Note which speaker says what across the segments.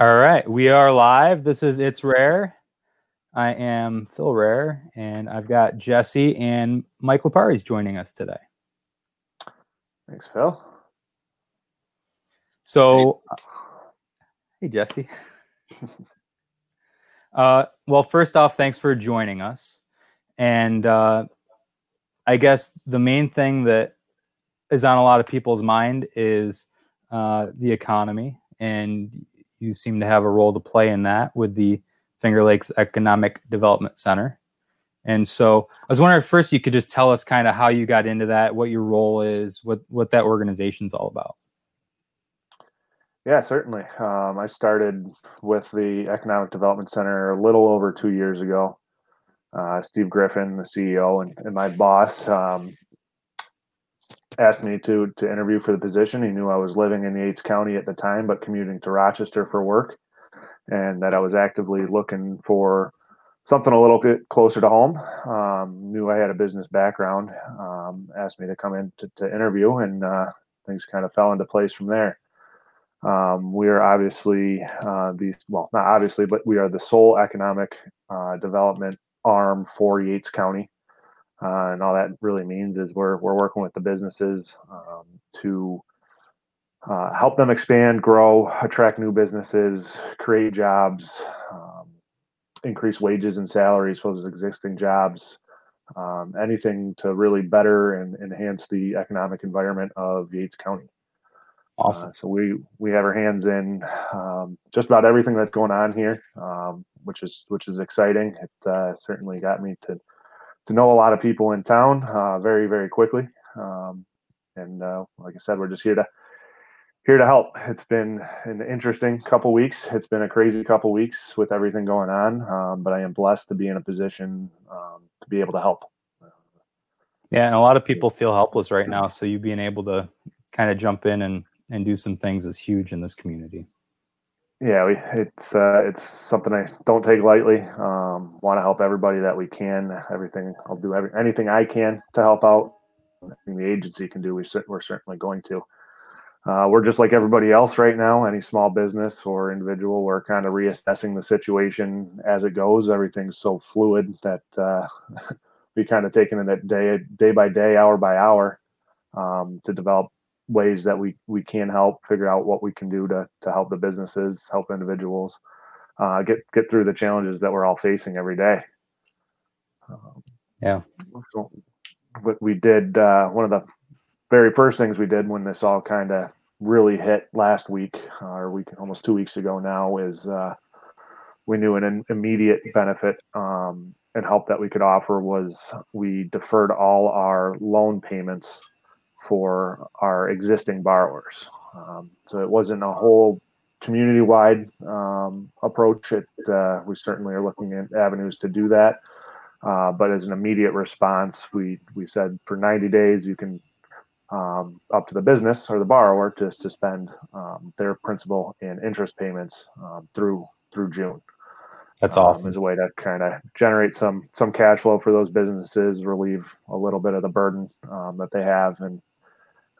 Speaker 1: All right, we are live. This is It's Rare. I am Phil Rare, and I've got Jesse and Mike Lipari's joining us today.
Speaker 2: Thanks, Phil.
Speaker 1: So, hey, Jesse. uh, well, first off, thanks for joining us. And uh, I guess the main thing that is on a lot of people's mind is uh, the economy and you seem to have a role to play in that with the Finger Lakes Economic Development Center. And so I was wondering first you could just tell us kind of how you got into that, what your role is, what what that organization's all about.
Speaker 2: Yeah, certainly. Um, I started with the Economic Development Center a little over two years ago. Uh, Steve Griffin, the CEO, and, and my boss um, asked me to to interview for the position. He knew I was living in Yates County at the time, but commuting to Rochester for work, and that I was actively looking for something a little bit closer to home. Um, knew I had a business background. Um, asked me to come in to, to interview, and uh, things kind of fell into place from there. Um, we are obviously uh, the well, not obviously, but we are the sole economic uh, development arm for Yates County. Uh, and all that really means is we're, we're working with the businesses um, to uh, help them expand, grow, attract new businesses, create jobs, um, increase wages and salaries for those existing jobs, um, anything to really better and enhance the economic environment of Yates County.
Speaker 1: Awesome.
Speaker 2: Uh, so we we have our hands in um, just about everything that's going on here, um, which is which is exciting. It uh, certainly got me to to know a lot of people in town uh, very very quickly. Um, and uh, like I said, we're just here to here to help. It's been an interesting couple weeks. It's been a crazy couple weeks with everything going on, um, but I am blessed to be in a position um, to be able to help.
Speaker 1: Yeah, and a lot of people feel helpless right now. So you being able to kind of jump in and and do some things is huge in this community
Speaker 2: yeah, we, it's uh, it's something I don't take lightly. Um, Want to help everybody that we can. Everything I'll do every, anything I can to help out. Anything the agency can do, we we're certainly going to. Uh, we're just like everybody else right now. Any small business or individual, we're kind of reassessing the situation as it goes. Everything's so fluid that uh, we kind of taking it in that day day by day, hour by hour, um, to develop ways that we we can help figure out what we can do to to help the businesses help individuals uh, get get through the challenges that we're all facing every day.
Speaker 1: Um, yeah.
Speaker 2: so what we did uh, one of the very first things we did when this all kind of really hit last week uh, or week almost two weeks ago now is uh, we knew an immediate benefit um, and help that we could offer was we deferred all our loan payments for our existing borrowers. Um, so it wasn't a whole community-wide um, approach. It, uh, we certainly are looking at avenues to do that. Uh, but as an immediate response, we we said for 90 days you can um, up to the business or the borrower to suspend um, their principal and interest payments um, through through June.
Speaker 1: That's um, awesome.
Speaker 2: as a way to kind of generate some some cash flow for those businesses, relieve a little bit of the burden um, that they have, and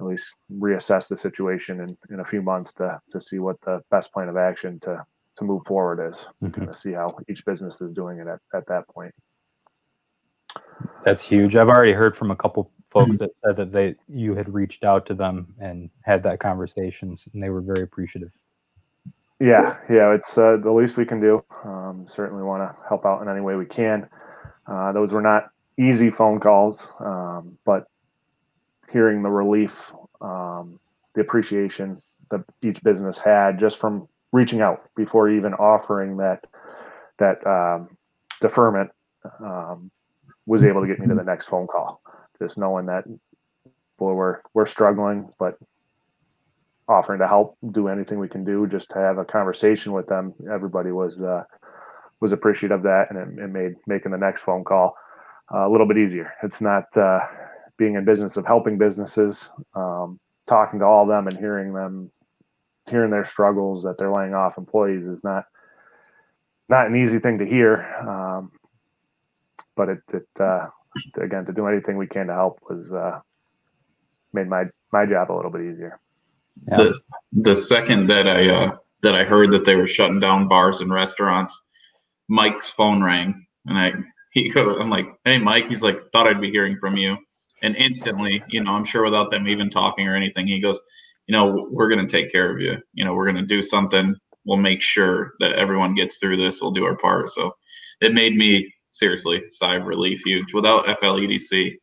Speaker 2: at least reassess the situation in, in a few months to, to see what the best plan of action to, to move forward is. Mm-hmm. Of see how each business is doing it at, at that point.
Speaker 1: That's huge. I've already heard from a couple folks that said that they you had reached out to them and had that conversations and they were very appreciative.
Speaker 2: Yeah, yeah, it's uh, the least we can do. Um, certainly want to help out in any way we can. Uh, those were not easy phone calls, um, but hearing the relief, um, the appreciation that each business had just from reaching out before even offering that that um, deferment um, was able to get me to the next phone call. Just knowing that, boy, we're we're struggling, but offering to help, do anything we can do, just to have a conversation with them. Everybody was uh, was appreciative of that, and it, it made making the next phone call uh, a little bit easier. It's not uh, being in business of helping businesses, um, talking to all of them and hearing them, hearing their struggles that they're laying off employees is not not an easy thing to hear. Um, but it, it uh, again to do anything we can to help was uh, made my my job a little bit easier.
Speaker 3: Yeah. The the second that I uh, that I heard that they were shutting down bars and restaurants, Mike's phone rang, and I he go, I'm like, hey Mike, he's like, thought I'd be hearing from you, and instantly, you know, I'm sure without them even talking or anything, he goes, you know, we're gonna take care of you. You know, we're gonna do something. We'll make sure that everyone gets through this. We'll do our part. So it made me seriously sigh of relief huge. Without FLEDC,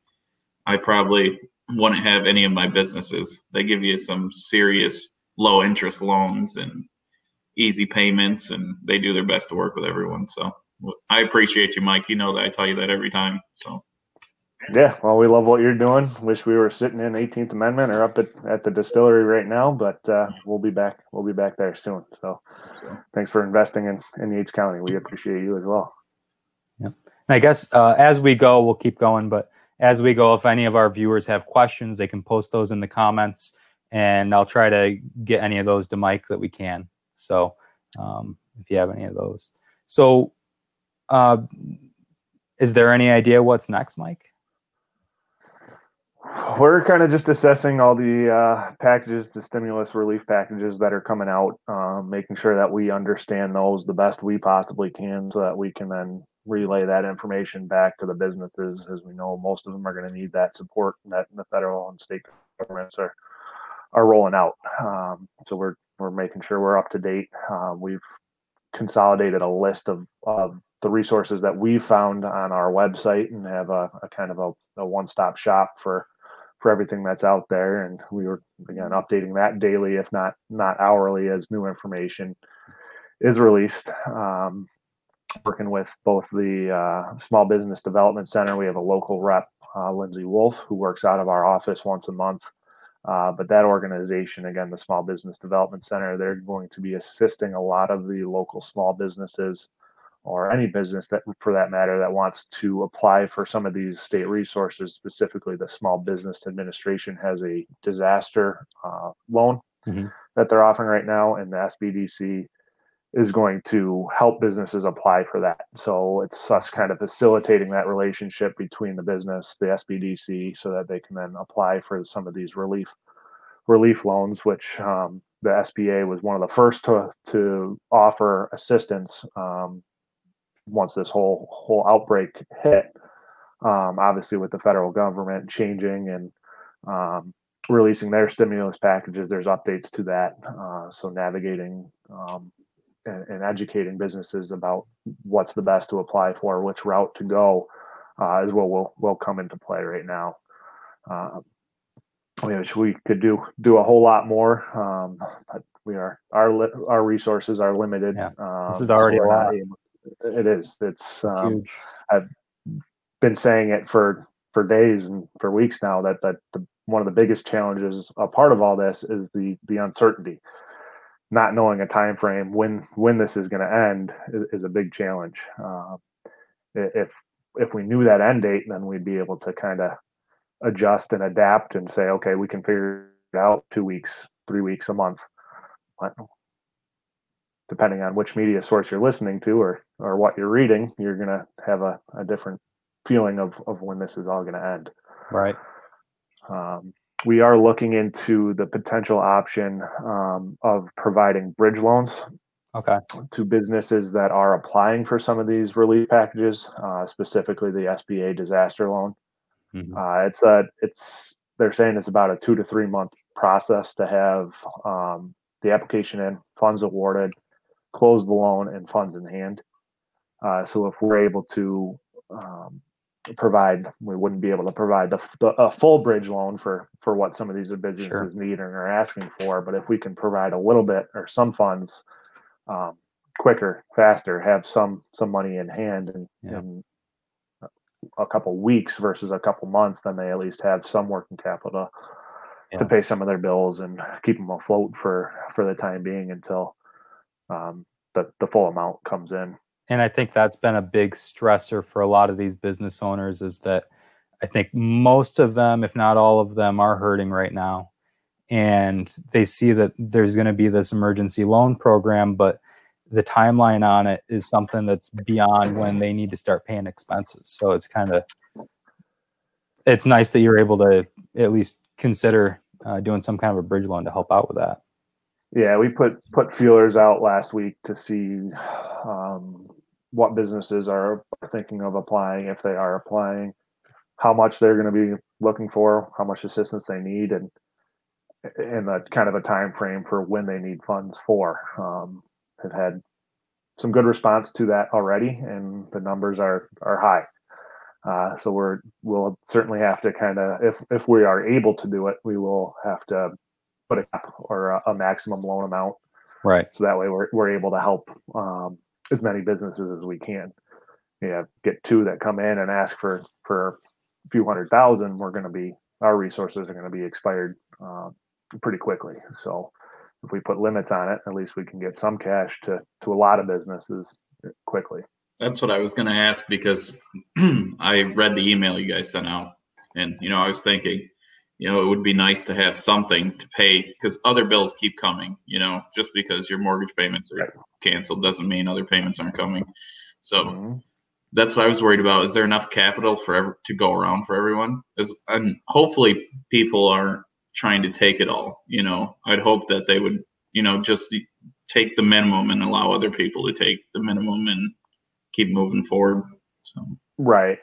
Speaker 3: I probably wouldn't have any of my businesses. They give you some serious low interest loans and easy payments, and they do their best to work with everyone. So I appreciate you, Mike. You know that I tell you that every time. So.
Speaker 2: Yeah, well, we love what you're doing. Wish we were sitting in 18th Amendment or up at, at the distillery right now, but uh, we'll be back. We'll be back there soon. So, so. thanks for investing in in Yates County. We appreciate you as well.
Speaker 1: Yeah, I guess uh, as we go, we'll keep going. But as we go, if any of our viewers have questions, they can post those in the comments, and I'll try to get any of those to Mike that we can. So, um, if you have any of those, so uh, is there any idea what's next, Mike?
Speaker 2: We're kind of just assessing all the uh, packages, the stimulus relief packages that are coming out, um, making sure that we understand those the best we possibly can so that we can then relay that information back to the businesses. As we know, most of them are going to need that support that the federal and state governments are are rolling out. Um, so we're we're making sure we're up to date. Uh, we've consolidated a list of, of the resources that we found on our website and have a, a kind of a, a one-stop shop for for everything that's out there. And we were again updating that daily if not not hourly as new information is released. Um, working with both the uh, small business development center. We have a local rep uh, lindsay wolf who works out of our office once a month. Uh, but that organization again the small business development center they're going to be assisting a lot of the local small businesses or any business that for that matter that wants to apply for some of these state resources specifically the small business administration has a disaster uh, loan mm-hmm. that they're offering right now and the sbdc is going to help businesses apply for that so it's us kind of facilitating that relationship between the business the sbdc so that they can then apply for some of these relief relief loans which um, the SBA was one of the first to to offer assistance um, once this whole whole outbreak hit. Um, obviously, with the federal government changing and um, releasing their stimulus packages, there's updates to that. Uh, so navigating um, and, and, educating businesses about what's the best to apply for, which route to go, uh, is what will will come into play right now. Uh, wish we could do do a whole lot more, um, but we are our our resources are limited.
Speaker 1: Yeah. this is um, already so a lot. Able,
Speaker 2: it is. It's um, I've been saying it for for days and for weeks now that that the, one of the biggest challenges, a part of all this, is the the uncertainty. Not knowing a time frame when when this is going to end is, is, a big challenge. Uh, if if we knew that end date, then we'd be able to kind of adjust and adapt and say, okay, we can figure it out two weeks, three weeks, a month depending on which media source you're listening to or or what you're reading, you're gonna have a, a different feeling of of when this is all gonna end.
Speaker 1: Right.
Speaker 2: Um, we are looking into the potential option um, of providing bridge loans
Speaker 1: okay.
Speaker 2: to businesses that are applying for some of these relief packages, uh, specifically the SBA disaster loan. Mm-hmm. Uh, it's a it's they're saying it's about a two to three month process to have um, the application in, funds awarded, close the loan and funds in hand. Uh, so if we're able to um, provide, we wouldn't be able to provide the, the, a full bridge loan for for what some of these businesses sure. need and are asking for. But if we can provide a little bit or some funds um, quicker, faster, have some some money in hand and, yeah. in a couple weeks versus a couple months, then they at least have some working capital yeah. to pay some of their bills and keep them afloat for for the time being until um, the, the full amount comes in.
Speaker 1: And I think that's been a big stressor for a lot of these business owners is that I think most of them, if not all of them, are hurting right now. And they see that there's going to be this emergency loan program, but the timeline on it is something that's beyond when they need to start paying expenses. So it's kind of it's nice that you're able to at least consider uh, doing some kind of a bridge loan to help out with that.
Speaker 2: Yeah, we put put feelers out last week to see um, what businesses are thinking of applying, if they are applying, how much they're going to be looking for, how much assistance they need, and and the kind of a time frame for when they need funds for. Um, have had some good response to that already, and the numbers are are high. Uh, so we're we'll certainly have to kind of if if we are able to do it, we will have to put a or a, a maximum loan amount.
Speaker 1: Right.
Speaker 2: So that way we're we're able to help um, as many businesses as we can. Know, get two that come in and ask for for a few hundred thousand. We're going to be our resources are going to be expired uh, pretty quickly. So if we put limits on it, at least we can get some cash to to a lot of businesses quickly.
Speaker 3: That's what I was going to ask because I read the email you guys sent out, and you know I was thinking, you know, it would be nice to have something to pay because other bills keep coming. You know, just because your mortgage payments are canceled doesn't mean other payments aren't coming. So
Speaker 2: Mhm.
Speaker 3: that's what I was worried about. Is there enough capital for ever, to go around for everyone? Is and hopefully people aren't trying to take it all. You know, I'd hope that they would, you know, just take the minimum and allow other people to take the minimum and keep moving forward. So
Speaker 2: Right.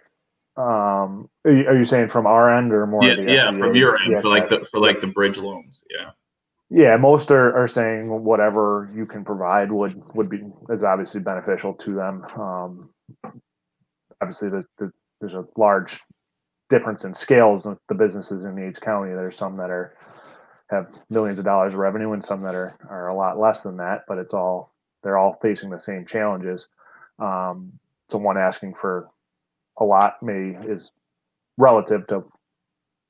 Speaker 2: Um, are you, are you saying from our end or more?
Speaker 3: yeah,
Speaker 2: the
Speaker 3: yeah, from your end for like the for like the bridge loans. Yeah.
Speaker 2: Yeah, most are, are saying whatever you can provide would would be is obviously beneficial to them. Um, obviously, the, the, there's a large difference in scales of the businesses in Yates County. There's some that are have millions of dollars of revenue, and some that are are a lot less than that. But it's all they're all facing the same challenges. Um, so one asking for a lot may is relative to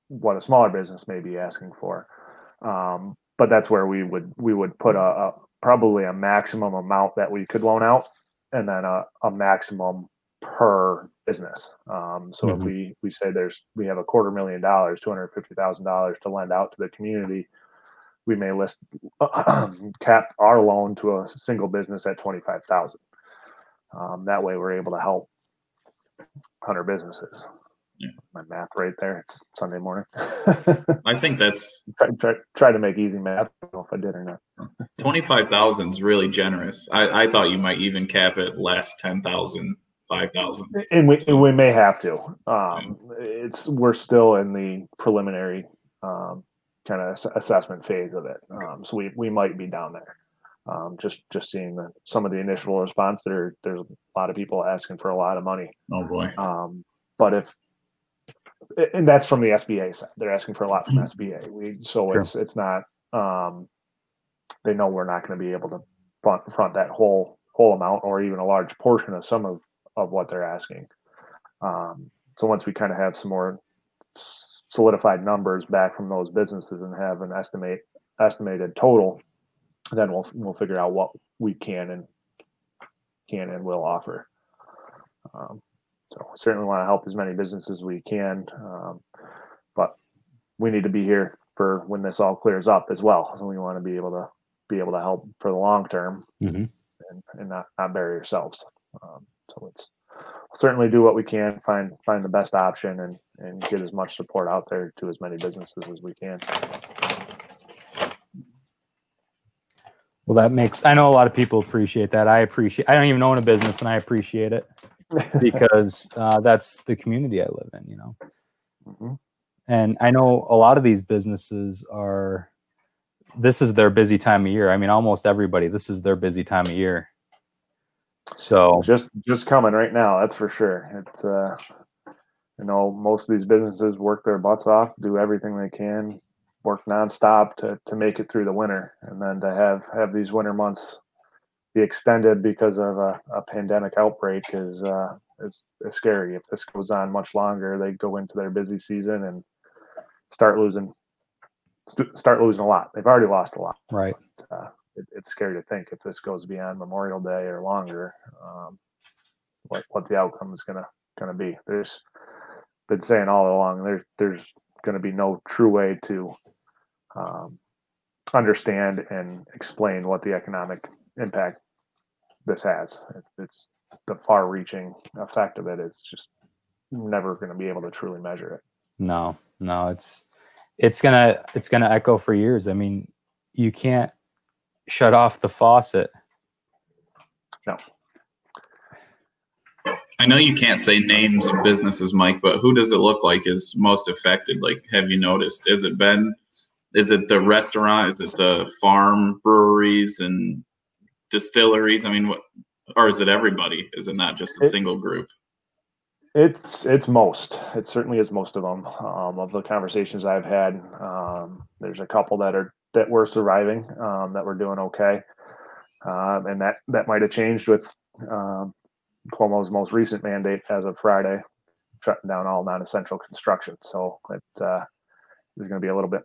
Speaker 2: what a smaller business may be asking for. Um, but that's where we would we would put a, a probably a maximum amount that we could loan out, and then a, a maximum per business. Um, so if
Speaker 1: Mhm.
Speaker 2: we we say there's we have a quarter million dollars, two hundred fifty thousand dollars to lend out to the community, we may list cap our loan to a single business at twenty five thousand. Um, that way, we're able to help hundred businesses.
Speaker 3: Yeah.
Speaker 2: My math right there. It's Sunday morning.
Speaker 3: I think that's
Speaker 2: try, try, try to make easy math. I don't know if I did or not.
Speaker 3: twenty five thousand is really generous. I, I thought you might even cap it less 10,000, 5,000.
Speaker 2: And we and we may have to. Um, it's we're still in the preliminary um, kind of assessment phase of it. Um, so we, we might be down there. Um, just just seeing the, some of the initial response there. There's a lot of people asking for a lot of money.
Speaker 3: Oh boy.
Speaker 2: Um, but if and that's from the SBA side, they're asking for a lot from SBA. We so
Speaker 1: Sure.
Speaker 2: it's it's not. Um, they know we're not going to be able to front front that whole whole amount or even a large portion of some of of what they're asking. Um, so once we kind of have some more solidified numbers back from those businesses and have an estimate estimated total, then we'll we'll figure out what we can and can and will offer. Um, so we certainly want to help as many businesses as we can, um, but we need to be here for when this all clears up as well. So we want to be able to be able to help for the long term
Speaker 1: Mhm.
Speaker 2: and, and not, not bury ourselves. Um, so it's certainly do what we can, find find the best option and and get as much support out there to as many businesses as we can.
Speaker 1: Well, that makes. I know a lot of people appreciate that. I appreciate. I don't even own a business, and I appreciate it because uh, that's the community I live in. You know,
Speaker 2: Mhm.
Speaker 1: and I know a lot of these businesses are. This is their busy time of year. I mean, almost everybody. This is their busy time of year. So
Speaker 2: just just coming right now that's for sure it's uh you know most of these businesses work their butts off do everything they can work nonstop to to make it through the winter and then to have have these winter months be extended because of a, a pandemic outbreak is uh scary if this goes on much longer they go into their busy season and start losing st- start losing a lot they've already lost a lot
Speaker 1: right.
Speaker 2: uh, it, it's scary to think if this goes beyond Memorial Day or longer, um, what what the outcome is gonna gonna be. There's been saying all along there's there's gonna be no true way to um, understand and explain what the economic impact this has. It, it's the far-reaching effect of it. it is just never going to be able to truly measure it.
Speaker 1: No, no, it's it's gonna it's gonna echo for years. I mean, you can't shut off the faucet.
Speaker 2: No.
Speaker 3: I know you can't say names of businesses, Mike, but who does it look like is most affected? Like, have you noticed? Is it been? Is it the restaurant? Is it the farm breweries and distilleries? I mean, what, or is it everybody? Is it not just a
Speaker 2: It-
Speaker 3: single group?
Speaker 2: It's it's most. It certainly is most of them. Um, of the conversations I've had, um, there's a couple that are that were surviving, um, that were doing okay, um, and that that might have changed with um, Cuomo's most recent mandate as of Friday, shutting down all non-essential construction. So it uh, is going to be a little bit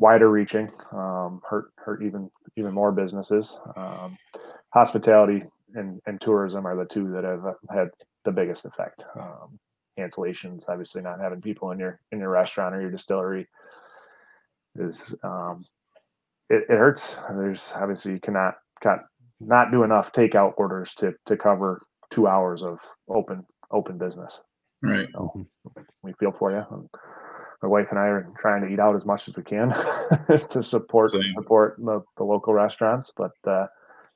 Speaker 2: wider reaching, um, hurt hurt even even more businesses. Um, hospitality and, and tourism are the two that have uh, had the biggest effect. Um, cancellations, obviously, not having people in your in your restaurant or your distillery is um, it, it hurts. There's obviously you cannot got not do enough takeout orders to to cover two hours of open open business.
Speaker 3: Right.
Speaker 2: So we feel for you. My wife and I are trying to eat out as much as we can to support
Speaker 3: Same.
Speaker 2: support the, the local restaurants, but uh,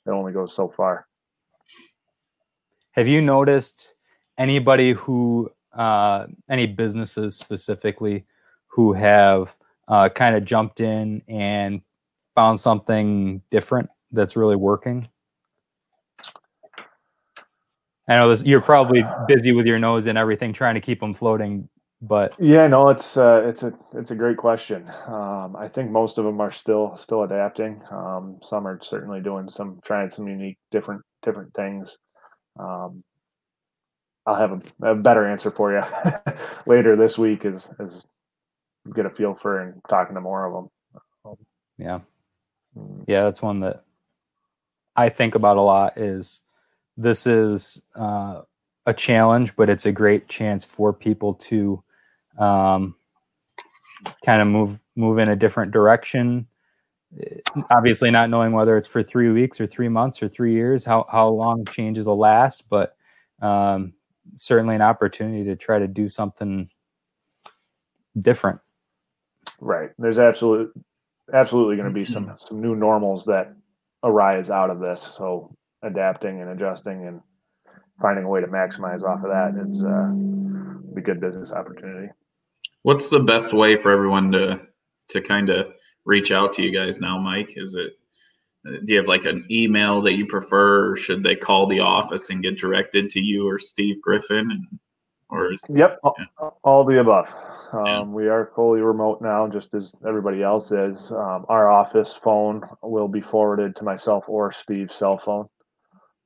Speaker 2: it only goes so far.
Speaker 1: Have you noticed anybody who, uh, any businesses specifically, who have uh, kind of jumped in and found something different that's really working? I know this. You're probably busy with your nose and everything, trying to keep them floating. But
Speaker 2: Yeah, no, it's uh, it's a it's a great question. Um, I think most of them are still still adapting. Um, some are certainly doing some trying some unique different different things. Um, I'll have a, a better answer for you later this week as as get a feel for and talking to more of them.
Speaker 1: yeah,
Speaker 2: Mm,
Speaker 1: yeah, that's one that I think about a lot. Is this is uh, a challenge, but it's a great chance for people to um, kind of move move in a different direction. Obviously, not knowing whether it's for three weeks or three months or three years, how how long changes will last, but um, certainly an opportunity to try to do something different.
Speaker 2: Right. There's absolute absolutely going to be some some new normals that arise out of this. So adapting and adjusting and finding a way to maximize off of that is uh, be good business opportunity.
Speaker 3: What's the best way for everyone to to kind of reach out to you guys now, Mike? Is it do you have like an email that you prefer, or should they call the office and get directed to you or Steve Griffin, and, or is
Speaker 2: Yep, all, all the above. Um,
Speaker 3: Yeah.
Speaker 2: We are fully remote now, just as everybody else is. Um, our office phone will be forwarded to myself or Steve's cell phone.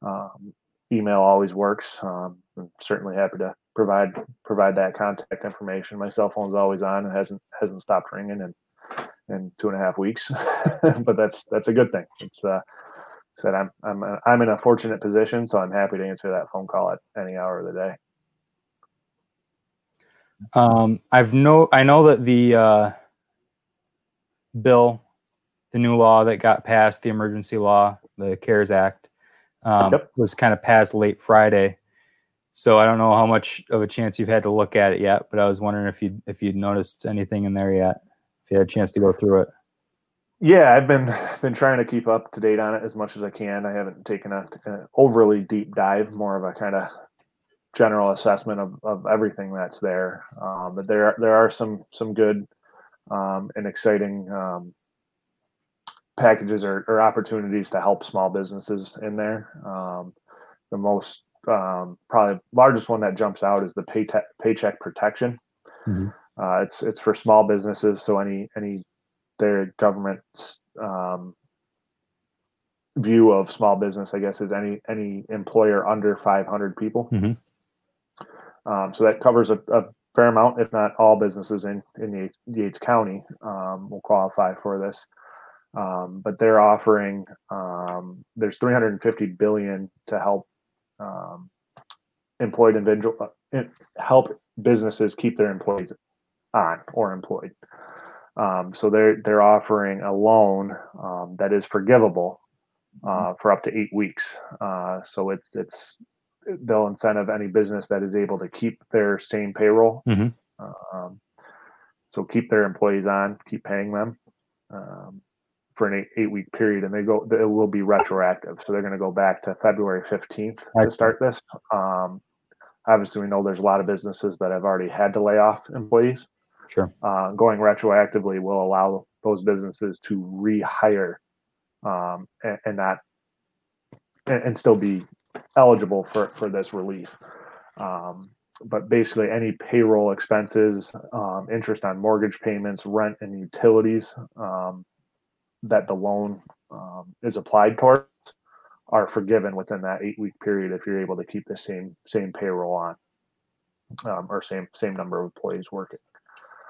Speaker 2: Um, email always works. Um, I'm certainly happy to provide provide that contact information. My cell phone's always on and hasn't hasn't stopped ringing in in two and a half weeks, but that's that's a good thing. It's uh, said I'm I'm uh, I'm in a fortunate position, so I'm happy to answer that phone call at any hour of the day.
Speaker 1: Um, I've no, I know that the uh, bill, the new law that got passed, the emergency law, the CARES Act, um,
Speaker 2: Yep.
Speaker 1: was kind of passed late Friday. So I don't know how much of a chance you've had to look at it yet, but I was wondering if you if you'd noticed anything in there yet, if you had a chance to go through it.
Speaker 2: Yeah, I've been been trying to keep up to date on it as much as I can. I haven't taken a, an overly deep dive, more of a kind of general assessment of, of everything that's there. Um, but there there are some some good um, and exciting um, packages or, or opportunities to help small businesses in there. Um, the most um, probably largest one that jumps out is the paycheck paycheck protection.
Speaker 1: Mhm.
Speaker 2: Uh, it's it's for small businesses, so any any their government um, view of small business, I guess, is any any employer under 500 people.
Speaker 1: Mhm.
Speaker 2: Um, so that covers a, a fair amount, if not all businesses in in the Yates County um, will qualify for this. Um, but they're offering um, there's 350 billion to help um, employed individual uh, help businesses keep their employees on or employed. Um, so they're they're offering a loan um, that is forgivable uh, for up to eight weeks. Uh, so it's it's they'll incentive any business that is able to keep their same payroll.
Speaker 1: Mhm.
Speaker 2: Um, so keep their employees on, keep paying them. Um, for an eight, eight week period, and they go it will be retroactive. So they're going to go back to February fifteenth to start this. Um, obviously, we know there's a lot of businesses that have already had to lay off employees.
Speaker 1: Sure.
Speaker 2: Uh, going retroactively will allow those businesses to rehire um, and, and not and, and still be eligible for for this relief. Um, but basically, any payroll expenses, um, interest on mortgage payments, rent, and utilities um, that the loan um, is applied towards are forgiven within that eight week period if you're able to keep the same same payroll on um, or same same number of employees working.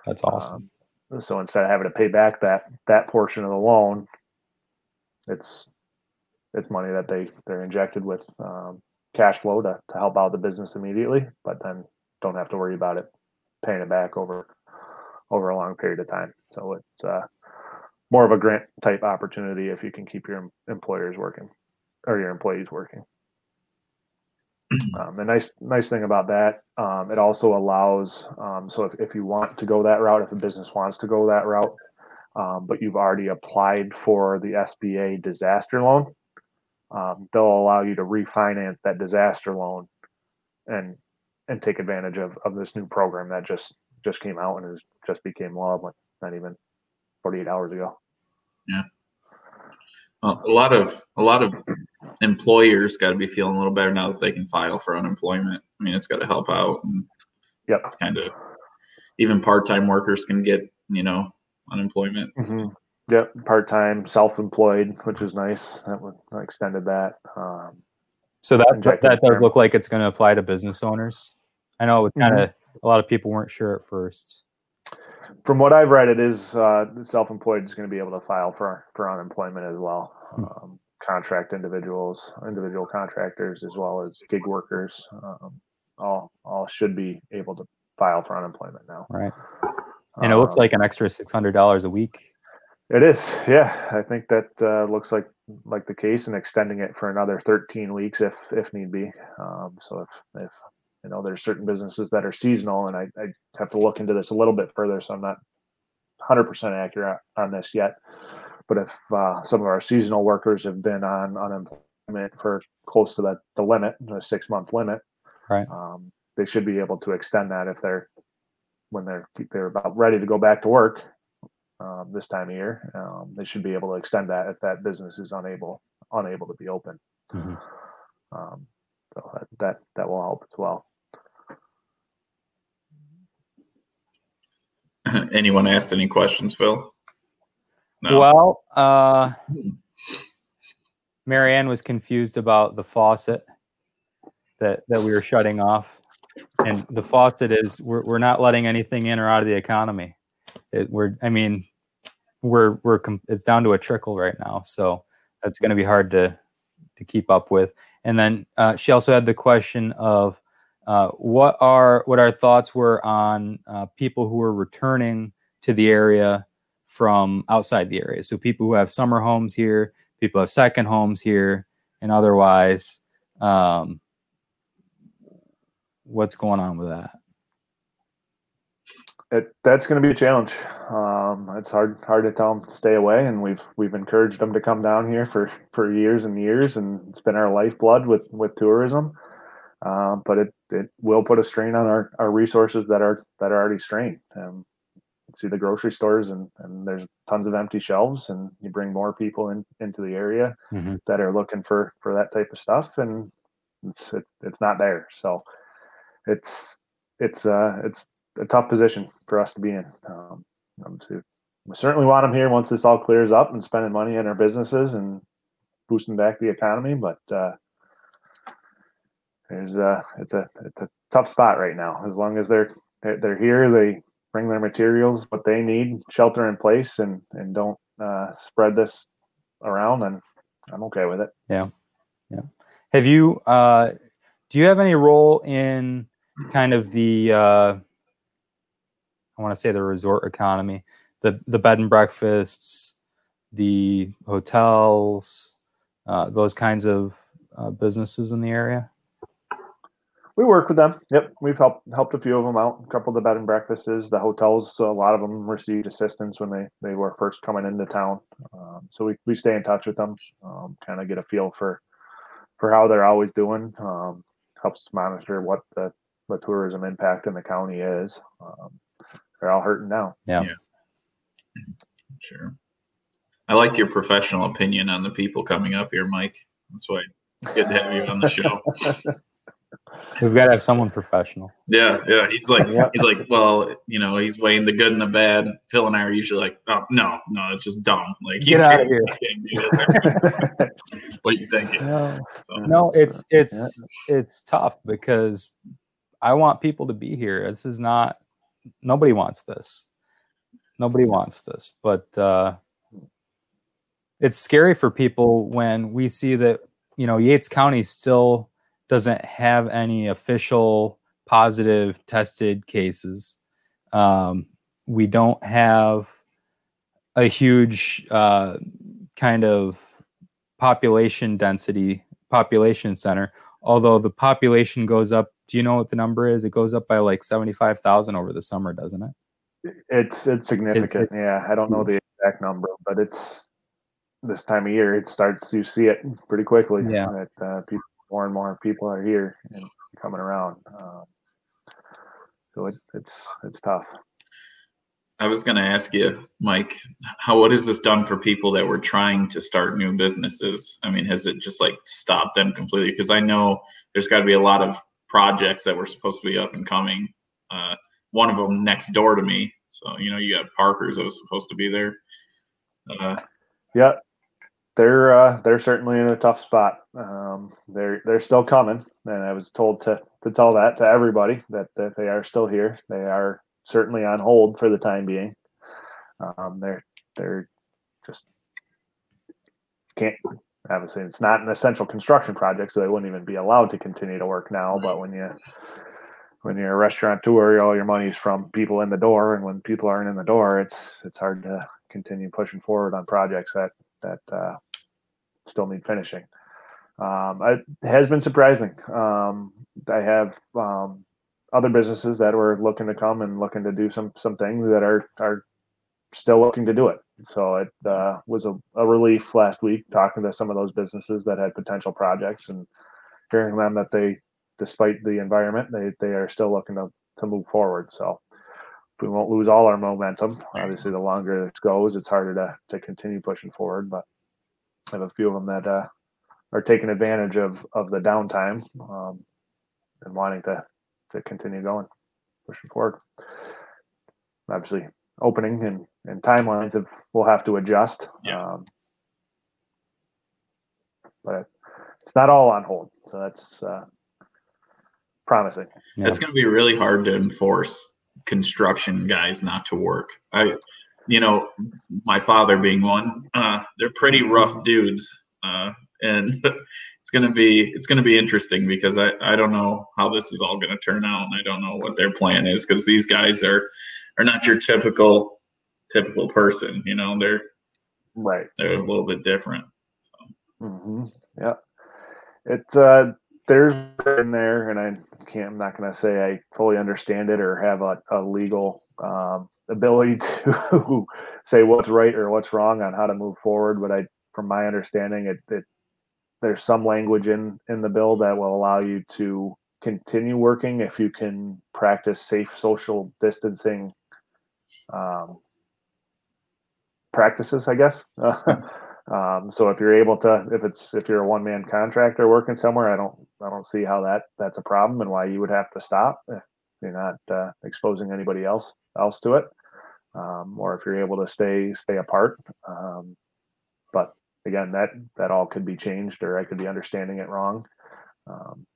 Speaker 1: That's awesome.
Speaker 2: Um, so instead of having to pay back that that portion of the loan, it's it's money that they they're injected with um, cash flow to, to help out the business immediately, but then don't have to worry about it paying it back over over a long period of time. So it's uh, more of a grant type opportunity if you can keep your employers working or your employees working. Um, the nice nice thing about that, um, it also allows um, so if, if you want to go that route, if a business wants to go that route, um, but you've already applied for the SBA disaster loan, um, they'll allow you to refinance that disaster loan and and take advantage of, of this new program that just just came out and has just became law like not even 48 hours ago
Speaker 3: yeah well, a lot of a lot of employers got to be feeling a little better now that they can file for unemployment i mean it's got to help out and
Speaker 2: yep
Speaker 3: it's kind of even part-time workers can get you know unemployment
Speaker 2: mm-hmm. Yep, part time, self employed, which is nice. That would I extended that. Um,
Speaker 1: so that that, that does look like it's going to apply to business owners. I know it was kind of mm-hmm. a lot of people weren't sure at first.
Speaker 2: From what I've read, it is uh, self employed is going to be able to file for for unemployment as well. Hmm. Um, contract individuals, individual contractors, as well as gig workers, um, all all should be able to file for unemployment now.
Speaker 1: Right. And it looks um, like an extra six hundred dollars a week
Speaker 2: it is, yeah. I think that uh, looks like like the case, and extending it for another 13 weeks if if need be. Um, so if if you know there's certain businesses that are seasonal, and I, I have to look into this a little bit further, so I'm not 100% accurate on this yet. But if uh, some of our seasonal workers have been on unemployment for close to the, the limit, the six month limit,
Speaker 1: right?
Speaker 2: Um, they should be able to extend that if they're when they're they're about ready to go back to work um, this time of year. Um, they should be able to extend that if that business is unable unable to be open. Mm-hmm. Um, so that, that that will help as well.
Speaker 3: Anyone asked any questions, Phil?
Speaker 1: No. Well, uh, Marianne was confused about the faucet that that we were shutting off, and the faucet is we're we're not letting anything in or out of the economy it, we're I mean we're we're it's down to a trickle right now, so that's going to be hard to to keep up with. And then uh, she also had the question of uh, what are what our thoughts were on uh, people who are returning to the area from outside the area. So people who have summer homes here, people have second homes here, and otherwise, um, what's going on with that?
Speaker 2: it, that's going to be a challenge. Um, it's hard hard to tell them to stay away, and we've we've encouraged them to come down here for for years and years, and it's been our lifeblood with with tourism. Uh, but it it will put a strain on our, our resources that are that are already strained. Um, see the grocery stores and, and there's tons of empty shelves and you bring more people in into the area mm-hmm. that are looking for for that type of stuff and it's it, it's not there so it's it's uh it's a tough position for us to be in. Um, to, we certainly want them here once this all clears up and spending money in our businesses and boosting back the economy. But uh, there's a it's a it's a tough spot right now. As long as they're they're here, they bring their materials, what they need, shelter in place, and and don't uh, spread this around. And I'm okay with it.
Speaker 1: Yeah, yeah. Have you? Uh, do you have any role in kind of the uh, I want to say the resort economy, the the bed and breakfasts, the hotels, uh, those kinds of uh, businesses in the area.
Speaker 2: We work with them. Yep, we've helped helped a few of them out. A couple of the bed and breakfasts, the hotels. So a lot of them received assistance when they they were first coming into town. Um, so we, we stay in touch with them, um, kind of get a feel for for how they're always doing. Um, helps monitor what the the tourism impact in the county is. Um, they're all hurting now.
Speaker 1: Yeah.
Speaker 3: Yeah. Sure. I liked your professional opinion on the people coming up here, Mike. That's why it's good to have you on the show.
Speaker 1: We've got to have someone professional.
Speaker 3: Yeah, yeah. He's like,
Speaker 2: Yep.
Speaker 3: he's like, well, you know, he's weighing the good and the bad. Phil and I are usually like, oh no, no, it's just dumb. Like,
Speaker 1: Get out
Speaker 3: can't-
Speaker 1: here.
Speaker 3: you can't do that. what are you thinking?
Speaker 1: No,
Speaker 3: So,
Speaker 1: no, it's it's it's tough because I want people to be here. This is not nobody wants this. Nobody wants this, but uh, it's scary for people when we see that you know Yates County still doesn't have any official positive tested cases. Um, we don't have a huge uh, kind of population density population center although the population goes up do you know what the number is it goes up by like 75,000 over the summer doesn't it
Speaker 2: It's it's significant.
Speaker 1: it's
Speaker 2: yeah, I don't know the exact number, but it's this time of year. It starts you see it pretty quickly.
Speaker 1: Yeah.
Speaker 2: that uh, people, more and more people are here and coming around. Um, so it, it's it's tough.
Speaker 3: I was going to ask you, Mike, how what has this done for people that were trying to start new businesses? I mean, has it just like stopped them completely? Because I know there's got to be a lot of projects that were supposed to be up and coming. Uh, one of them next door to me, so you know, you got Parker's that was supposed to be there. Uh,
Speaker 2: Yeah, they're uh, they're certainly in a tough spot. Um, they're they're still coming, and I was told to to tell that to everybody that that they are still here. They are certainly on hold for the time being. Um, they're they're just can't. Obviously, it's not an essential construction project, so they wouldn't even be allowed to continue to work now. But when you when you're a restaurateur, all your money's from people in the door, and when people aren't in the door, it's it's hard to continue pushing forward on projects that that uh, still need finishing. Um, it has been surprising. Um, I have um, other businesses that were looking to come and looking to do some some things that are are still looking to do it. So it uh, was a, a relief last week talking to some of those businesses that had potential projects and hearing them that they, despite the environment, they they are still looking to to move forward. So we won't lose all our momentum. Obviously, the longer this goes, it's harder to to continue pushing forward. But I have a few of them that uh, are taking advantage of of the downtime um, and wanting to to continue going, pushing forward. Obviously, opening and and timelines have we'll have to adjust.
Speaker 3: Yeah.
Speaker 2: Um, but it's not all on hold, so that's uh, promising.
Speaker 1: Yeah.
Speaker 3: It's going to be really hard to enforce construction guys not to work. I, you know, my father being one, uh, they're pretty rough dudes, uh, and it's going to be it's to be interesting because I I don't know how this is all going to turn out, and I don't know what their plan is because these guys are are not your typical typical person. You know, they're
Speaker 2: Right.
Speaker 3: they're a little bit different.
Speaker 2: hmm Yeah. It's uh there's in there and I can't I'm not gonna say I fully understand it or have a, a legal um ability to say what's right or what's wrong on how to move forward, but I from my understanding it, it there's some language in in the bill that will allow you to continue working if you can practice safe social distancing um, practices, I guess. um, so if you're able to, if it's if you're a one man contractor working somewhere, I don't I don't see how that that's a problem and why you would have to stop if you're not uh, exposing anybody else else to it, um, or if you're able to stay stay apart. Um, but again, that that all could be changed, or I could be understanding it wrong. Um,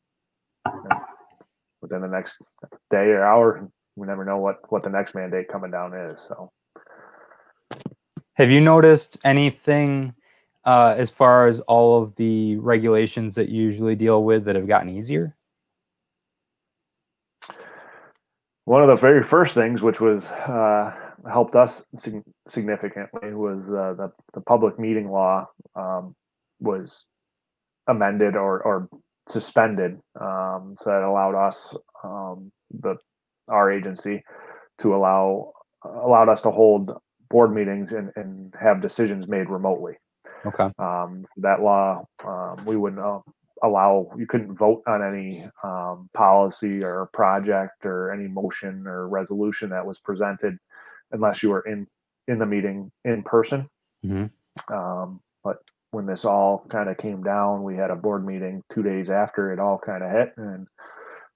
Speaker 2: within the next day or hour, we never know what what the next mandate coming down is. So.
Speaker 1: Have you noticed anything uh, as far as all of the regulations that you usually deal with that have gotten easier?
Speaker 2: One of the very first things, which was uh, helped us sig- significantly, was uh, the the public meeting law um, was amended or or suspended. Um, so that allowed us, um, the our agency, to allow allowed us to hold board meetings and, and have decisions made remotely.
Speaker 1: Okay.
Speaker 2: Um, so that law, um, we wouldn't uh, allow, you couldn't vote on any um, policy or project or any motion or resolution that was presented unless you were in, in the meeting in person.
Speaker 1: Mhm.
Speaker 2: Um, but when this all kind of came down, we had a board meeting two days after it all kind of hit and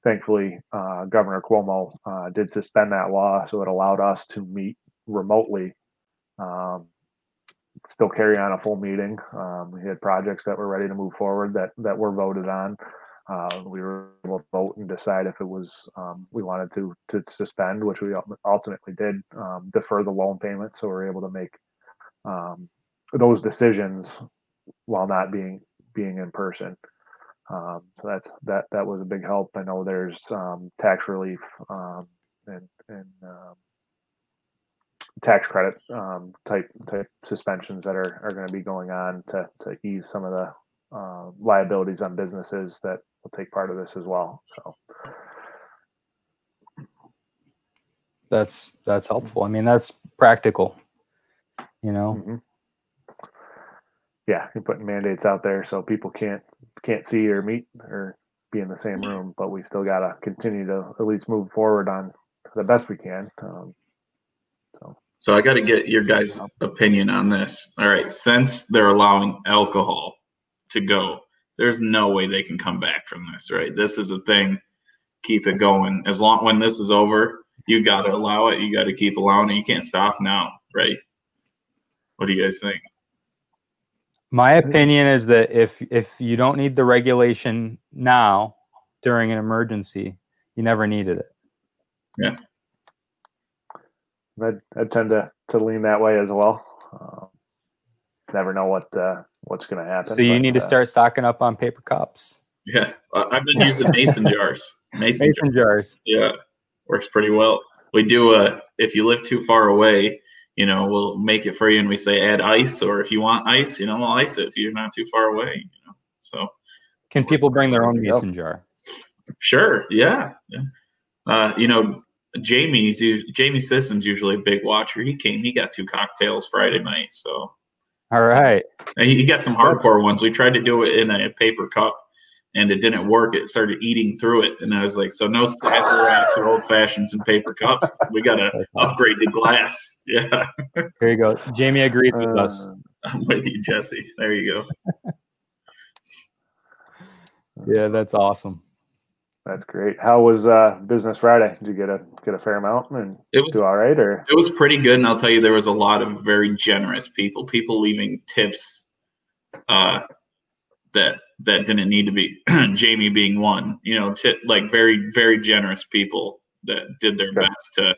Speaker 2: thankfully, uh, Governor Cuomo, uh, did suspend that law, so it allowed us to meet remotely. Um, still carry on a full meeting. Um, we had projects that were ready to move forward that, that were voted on. Uh, we were able to vote and decide if it was, um, we wanted to, to suspend, which we ultimately did, um, defer the loan payment, so we're able to make, um, those decisions while not being, being in person. Um, so that's, that, that was a big help. I know there's, um, tax relief, um, and, and, tax credit, type, type suspensions that are, are gonna be going on to, to ease some of the, uh, liabilities on businesses that will take part of this as well, so.
Speaker 1: That's that's helpful. I mean, that's practical. You know.
Speaker 2: mhm. Yeah, you're putting mandates out there so people can't, can't see or meet or be in the same room, but we still gotta continue to at least move forward on the best we can. Um,
Speaker 3: So I got to get your guys' opinion on this. All right, since they're allowing alcohol to go, there's no way they can come back from this, right? This is a thing. Keep it going. As long when this is over, you got to allow it. You got to keep allowing it. You can't stop now, right? What do you guys think?
Speaker 1: My opinion is that if if you don't need the regulation now during an emergency, you never needed it. Yeah.
Speaker 2: I I tend to to lean that way as well. Um, never know what uh, what's going to happen.
Speaker 1: So you
Speaker 2: but,
Speaker 1: need to
Speaker 2: uh,
Speaker 1: start stocking up on paper cups,
Speaker 3: Yeah, I- I've been using mason jars. Mason,
Speaker 1: mason
Speaker 3: jars.
Speaker 1: jars.
Speaker 3: Yeah, works pretty well. We do a if you live too far away, you know, we'll make it for you and we say add ice, or if you want ice, you know, we'll ice it if you're not too far away. You know, so
Speaker 1: Can people bring their own
Speaker 2: There you go.
Speaker 1: mason jar?
Speaker 3: sure, yeah, yeah. Uh, you know, Jamie's us- Jamie Sisson's usually a big watcher. He came, he got two cocktails Friday night, so
Speaker 1: All right.
Speaker 3: and he he got some hardcore ones. We tried to do it in a paper cup. And it didn't work. It started eating through it, and I was like, "So no Sazeracs or old fashions and paper cups. We gotta upgrade to glass." Yeah,
Speaker 1: Here you go. Jamie agrees with us.
Speaker 2: uh,
Speaker 3: I'm with you, Jesse. There you go.
Speaker 1: Yeah, that's awesome.
Speaker 2: That's great. How was uh, Business Friday? Did you get a get a fair amount and
Speaker 3: It was
Speaker 2: do all right, or
Speaker 3: it was pretty good, and I'll tell you, there was a lot of very generous people. People leaving tips uh, that that didn't need to be. Jamie being one, you know, tip like very very generous people that did their
Speaker 2: Sure.
Speaker 3: best to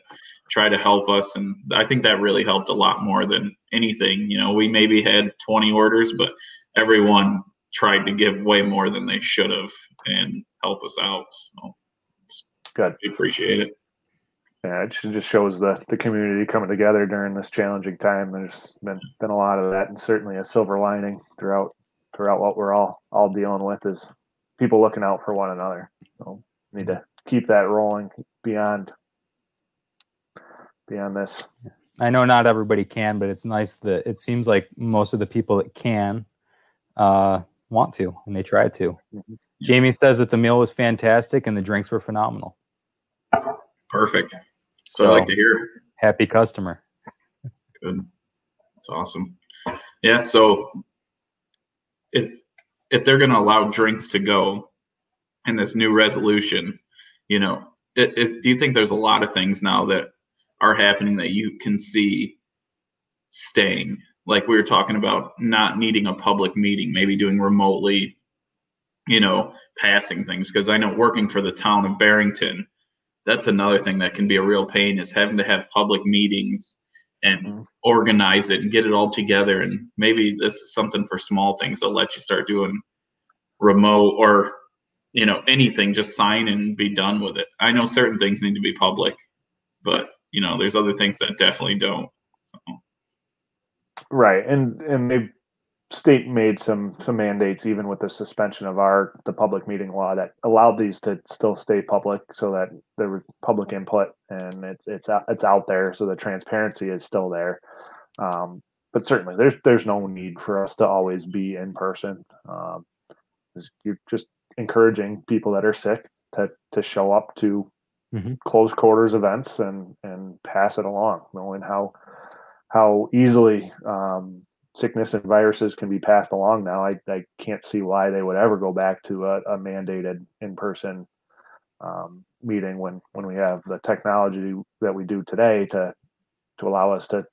Speaker 3: try to help us, and I think that really helped a lot more than anything. You know, we maybe had 20 orders, but everyone tried to give way more than they should have and help us out. So
Speaker 2: good?
Speaker 3: we appreciate it.
Speaker 2: Yeah, it just shows the the community coming together during this challenging time. There's been been a lot of that, and certainly a silver lining throughout throughout what we're all all dealing with is people looking out for one another. So need to keep that rolling beyond beyond this.
Speaker 1: I know not everybody can, but it's nice that it seems like most of the people that can uh, want to and they tried to.
Speaker 2: Mhm.
Speaker 1: Jamie says that the meal was fantastic and the drinks were phenomenal.
Speaker 3: Perfect. So,
Speaker 1: So
Speaker 3: I like to hear.
Speaker 1: happy customer.
Speaker 3: Good. That's awesome. Yeah. So if if they're going to allow drinks to go in this new resolution, you know, it, it, do you think there's a lot of things now that are happening that you can see staying? Like we were talking about not needing a public meeting, maybe doing remotely, you know, passing things. Because I know working for the town of Barrington, that's another thing that can be a real pain is having to have public meetings and
Speaker 2: Mhm.
Speaker 3: organize it and get it all together. And maybe this is something for small things that'll let you start doing remote or you know anything. Just sign and be done with it. I know certain things need to be public, but you know there's other things that definitely don't.
Speaker 2: Right, and and maybe state made some some mandates even with the suspension of our the public meeting law that allowed these to still stay public so that there was public input and it's it's out, it's out there so the transparency is still there um, but certainly there's there's no need for us to always be in person um, you're just encouraging people that are sick to to show up to
Speaker 1: Mhm.
Speaker 2: close quarters events and and pass it along knowing how how easily um, sickness and viruses can be passed along now. I, I can't see why they would ever go back to a, a mandated in person um, meeting when when we have the technology that we do today to to allow us to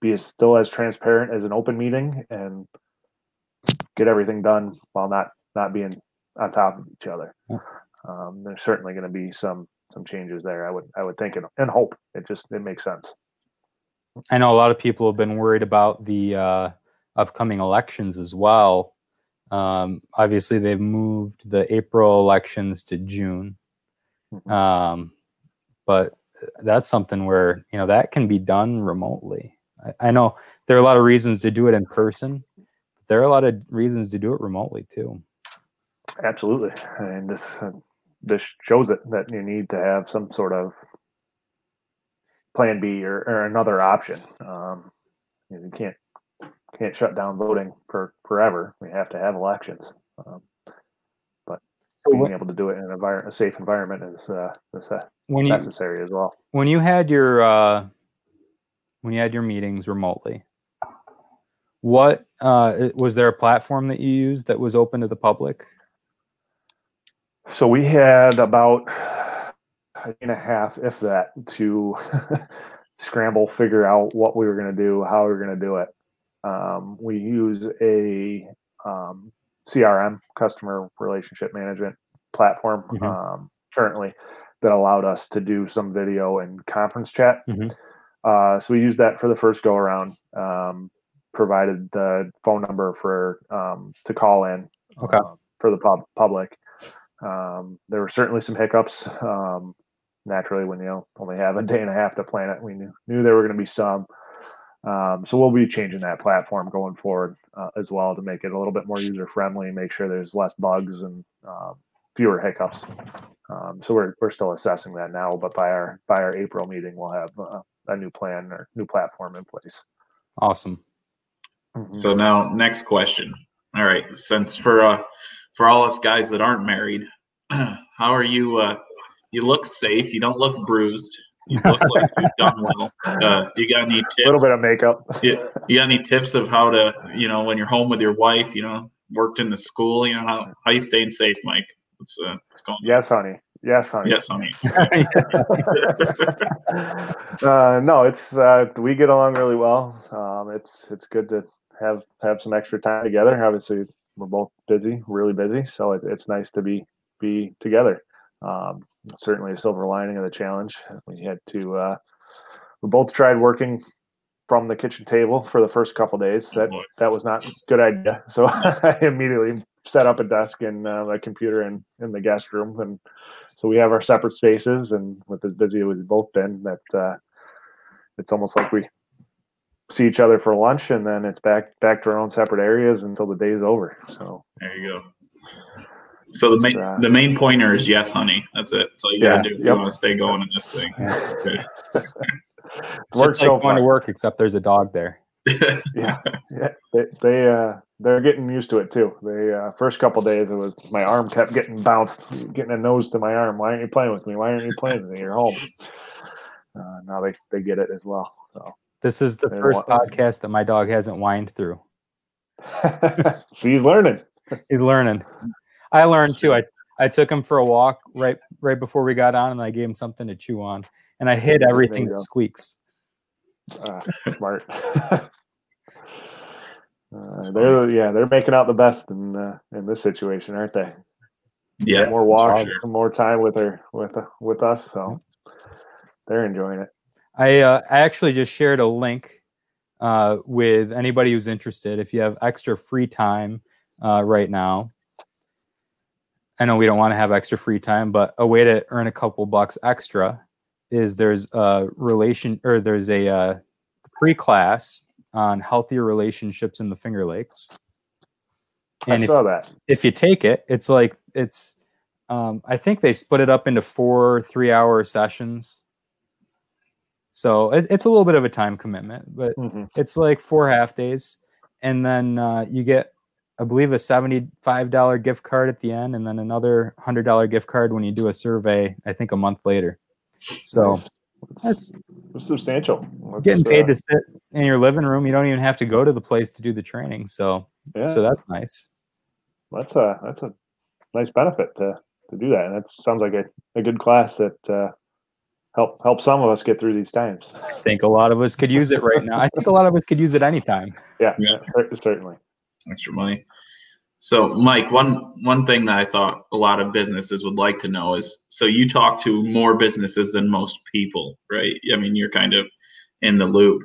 Speaker 2: be as, still as transparent as an open meeting and get everything done while not not being on top of each other. Um, there's certainly going to be some some changes there. I would I would think and, and hope it just it makes sense.
Speaker 1: I know a lot of people have been worried about the uh, upcoming elections as well. Um, obviously, they've moved the April elections to June,
Speaker 2: Mhm.
Speaker 1: um, but that's something where you know that can be done remotely. I, I know there are a lot of reasons to do it in person. But there are a lot of reasons to do it remotely too.
Speaker 2: Absolutely, and this uh, this shows it that you need to have some sort of plan B or, or another option. Um, you, know, you can't can't shut down voting for forever. We have to have elections, um, but
Speaker 1: So
Speaker 2: being
Speaker 1: when,
Speaker 2: able to do it in an a safe environment is uh, is uh,
Speaker 1: when you
Speaker 2: necessary as well.
Speaker 1: when you had your uh, when you had your meetings remotely, what uh, was there a platform that you used that was open to the public?
Speaker 2: So we had about a day and a half, if that, to scramble, figure out what we were going to do, how we were going to do it. Um, we use a um, CRM, customer relationship management platform,
Speaker 1: Mhm.
Speaker 2: um, currently that allowed us to do some video and conference chat.
Speaker 1: Mhm.
Speaker 2: Uh, so we used that for the first go around. Um, provided the phone number for um, to call in
Speaker 1: Okay.
Speaker 2: uh, for the pub- public. Um, there were certainly some hiccups. Um, naturally, when you only have a day and a half to plan it, we knew knew there were going to be some. Um, so we'll be changing that platform going forward uh, as well to make it a little bit more user friendly, and make sure there's less bugs and um, fewer hiccups. Um, so we're we're still assessing that now, but by our by our April meeting, we'll have uh, a new plan or new platform in place.
Speaker 1: Awesome.
Speaker 2: Mhm.
Speaker 3: So now, next question. All right, since for uh, for all us guys that aren't married, how are you? Uh, you look safe. You don't look bruised. You look like you've done well. Uh, you got any tips?
Speaker 2: a little bit of makeup.
Speaker 3: You, you got any tips of how to, you know, when you're home with your wife, you know, worked in the school, you know, how how you staying safe, Mike? What's uh, what's going? on?
Speaker 2: yes, honey. Yes, honey.
Speaker 3: Yes, honey.
Speaker 2: uh, no, it's uh, we get along really well. Um, it's it's good to have have some extra time together. Obviously, we're both busy, really busy, so it, it's nice to be be together. Um, certainly, a silver lining of the challenge. We had to. Uh, we both tried working from the kitchen table for the first couple days. That that was not a good idea. So I immediately set up a desk and uh, a computer in in the guest room, and so we have our separate spaces. And with as busy as we've both been, that uh, it's almost like we see each other for lunch, and then it's back back to our own separate areas until the day is over. So
Speaker 3: There you go. So the main
Speaker 2: Uh,
Speaker 3: the main pointer is yes, honey. That's it. That's all you gotta do if
Speaker 2: yep.
Speaker 3: you want to stay going in this thing. Okay.
Speaker 1: It's
Speaker 2: Works
Speaker 1: just like
Speaker 2: so
Speaker 1: going to work, except there's a dog there.
Speaker 2: yeah, yeah, they they uh, they're getting used to it too. They uh, first couple days it was my arm kept getting bounced, getting a nose to my arm. Why aren't you playing with me? Why aren't you playing with me? You're home. Uh, now they they get it as well. So
Speaker 1: This is the
Speaker 2: They
Speaker 1: first
Speaker 2: want-
Speaker 1: podcast that my dog hasn't whined through.
Speaker 2: so he's learning.
Speaker 1: He's learning. I learned too. I, I took him for a walk right right before we got on, and I gave him something to chew on, and I hid everything that squeaks.
Speaker 2: Uh, smart. Uh, they're yeah, they're making out the best in uh, in this situation, aren't they?
Speaker 3: yeah.
Speaker 2: more walks,
Speaker 3: sure.
Speaker 2: some more time with her with uh, with us, so they're enjoying it.
Speaker 1: I uh, I actually just shared a link uh, with anybody who's interested. If you have extra free time uh, right now, I know we don't want to have extra free time, but a way to earn a couple bucks extra is there's a relation or there's a uh, free class on healthier relationships in the Finger Lakes.
Speaker 2: I
Speaker 1: And if,
Speaker 2: saw that.
Speaker 1: if you take it, it's like it's. Um, I think they split it up into four three-hour sessions. So it, it's a little bit of a time commitment, but
Speaker 2: hmm
Speaker 1: it's like four half days, and then uh, you get, I believe, a seventy-five dollar gift card at the end, and then another hundred dollar gift card when you do a survey. I think a month later. So that's
Speaker 2: It's substantial. That's,
Speaker 1: getting paid
Speaker 2: uh,
Speaker 1: to sit in your living room. You don't even have to go to the place to do the training. So
Speaker 2: yeah,
Speaker 1: so that's nice.
Speaker 2: that's a that's a nice benefit to to do that, and that sounds like a, a good class that uh, help help some of us get through these times.
Speaker 1: I think a lot of us could use it right now. I think a lot of us could use it anytime.
Speaker 2: yeah,
Speaker 3: Yeah.
Speaker 2: certainly.
Speaker 3: Extra money. So, Mike, one one thing that I thought a lot of businesses would like to know is so you talk to more businesses than most people, right? I mean, you're kind of in the loop.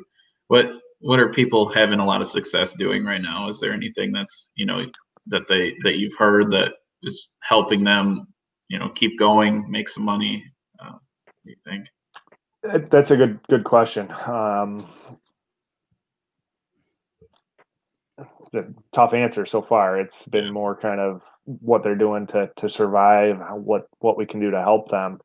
Speaker 3: What what are people having a lot of success doing right now? Is there anything that's you know that they that you've heard that is helping them, you know, keep going, make some money? Uh, you think?
Speaker 2: That's a good good question. Um, the tough answer so far. It's been more kind of what they're doing to to survive, what what we can do to help them.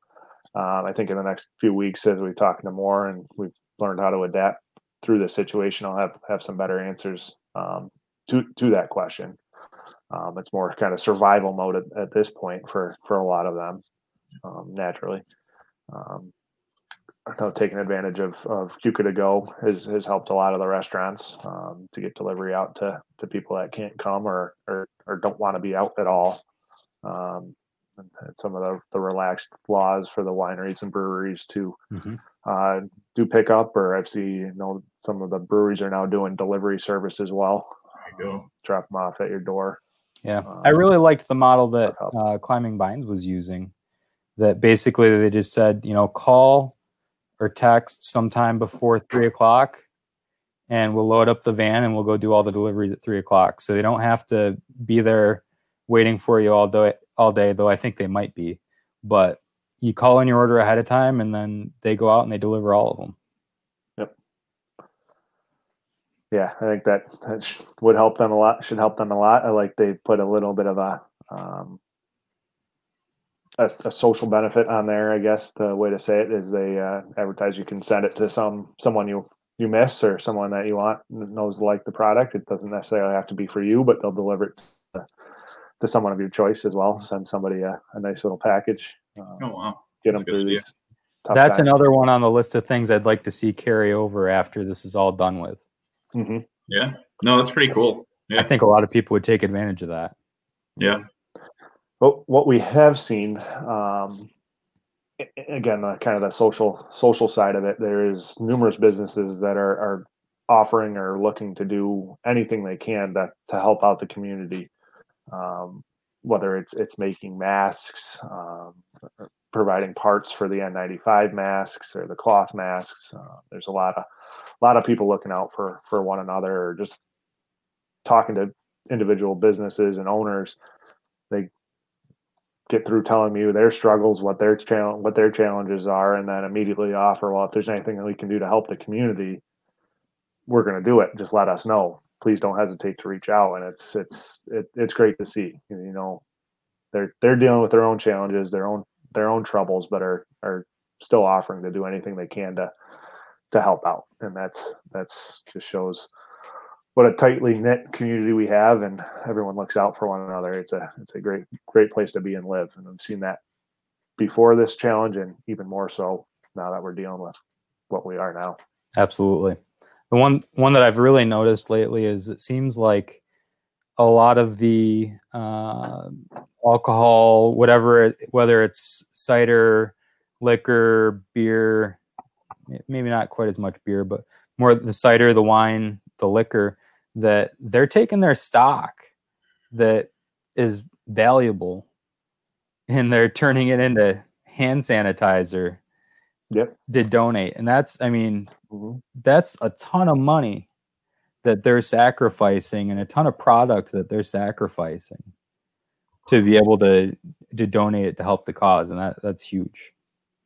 Speaker 2: Um, I think in the next few weeks, as we talk to more and we've learned how to adapt through the situation, I'll have have some better answers um, to to that question. Um, it's more kind of survival mode at, at this point for for a lot of them, um, naturally. Um, know taking advantage of of Cuca to go has has helped a lot of the restaurants um, to get delivery out to to people that can't come or or, or don't want to be out at all. Um, and and some of the, the relaxed laws for the wineries and breweries to uh, do pick up, or I've seen you know some of the breweries are now doing delivery service as well.
Speaker 3: Go.
Speaker 2: Drop them off at your door.
Speaker 1: Yeah, I
Speaker 2: Um,
Speaker 1: really liked the model that uh, Climbing Bines was using. That basically they just said, you know, call or text sometime before three o'clock, and we'll load up the van and we'll go do all the deliveries at three o'clock. So they don't have to be there waiting for you all day. All day, though I think they might be, but you call in your order ahead of time, and then they go out and they deliver all of them. Yep.
Speaker 2: Yeah, I think that, that would help them a lot. Should help them a lot. I like they put a little bit of a um, a, a social benefit on there. I guess the way to say it is they uh, advertise you can send it to some someone you you miss or someone that you want knows like the product. It doesn't necessarily have to be for you, but they'll deliver it to, to someone of your choice as well. Send somebody a, a nice little package. Um,
Speaker 3: Oh wow.
Speaker 2: get
Speaker 3: that's
Speaker 2: them
Speaker 3: a
Speaker 2: through these.
Speaker 1: That's
Speaker 2: times.
Speaker 1: another one on the list of things I'd like to see carry over after this is all done with.
Speaker 2: Mhm.
Speaker 3: Yeah. No, that's pretty cool.
Speaker 1: I think a lot of people would take advantage of that.
Speaker 3: Yeah.
Speaker 2: But what we have seen, um, again, uh, kind of the social social side of it, there is numerous businesses that are, are offering or looking to do anything they can to, to help out the community. Um, whether it's it's making masks, um, providing parts for the N95 masks or the cloth masks. Uh, there's a lot of a lot of people looking out for for one another, or just talking to individual businesses and owners. They get through telling you their struggles, what their challenge, what their challenges are, and then immediately offer, well, if there's anything that we can do to help the community, we're going to do it. Just let us know. Please don't hesitate to reach out. And it's it's it, it's great to see. You know, they're they're dealing with their own challenges, their own their own troubles, but are are still offering to do anything they can to to help out. And that's that's just shows what a tightly knit community we have and everyone looks out for one another it's a it's a great great place to be and live and i've seen that before this challenge and even more so now that we're dealing with what we are now
Speaker 1: Absolutely. The one one that I've really noticed lately is it seems like a lot of the uh, alcohol, whatever, whether it's cider, liquor, beer, maybe not quite as much beer, but more the cider, the wine, the liquor, that they're taking their stock that is valuable and they're turning it into hand sanitizer
Speaker 2: yep
Speaker 1: to donate. And that's, I mean,
Speaker 2: Mhm.
Speaker 1: that's a ton of money that they're sacrificing and a ton of product that they're sacrificing to be able to to donate it to help the cause and that that's huge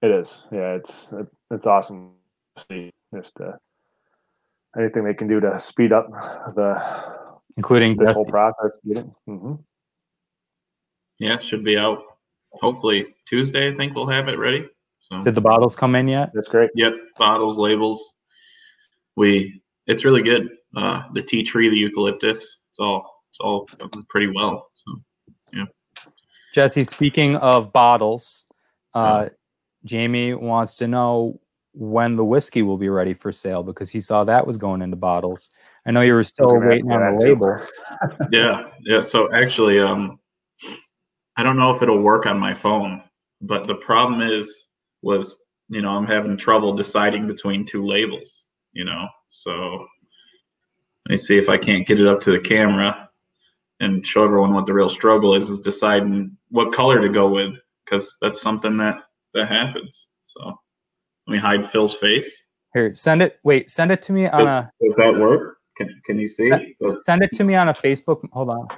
Speaker 2: it is yeah it's it's awesome just uh, anything they can do to speed up the
Speaker 1: including
Speaker 2: this whole process. Get it? hmm
Speaker 3: Yeah, it should be out. Hopefully Tuesday. I think we'll have it ready. So
Speaker 1: Did the bottles come in yet?
Speaker 2: That's great.
Speaker 3: Yep, bottles, labels. We it's really good. Uh, the tea tree, the eucalyptus, it's all it's all pretty well. So yeah.
Speaker 1: Jesse, speaking of bottles, uh, Jamie wants to know when the whiskey will be ready for sale because he saw that was going into bottles. I know you were still waiting on the label.
Speaker 3: yeah, yeah. So actually, um, I don't know if it'll work on my phone, but the problem is was you know I'm having trouble deciding between two labels. You know, so let me see if I can't get it up to the camera and show everyone what the real struggle is is deciding what color to go with because that's something that that happens. So let me hide Phil's face.
Speaker 1: Here, send it. Wait, send it to me on a
Speaker 3: Does that work? Can Can you see? Does-
Speaker 1: send it to me on a Facebook. Hold on.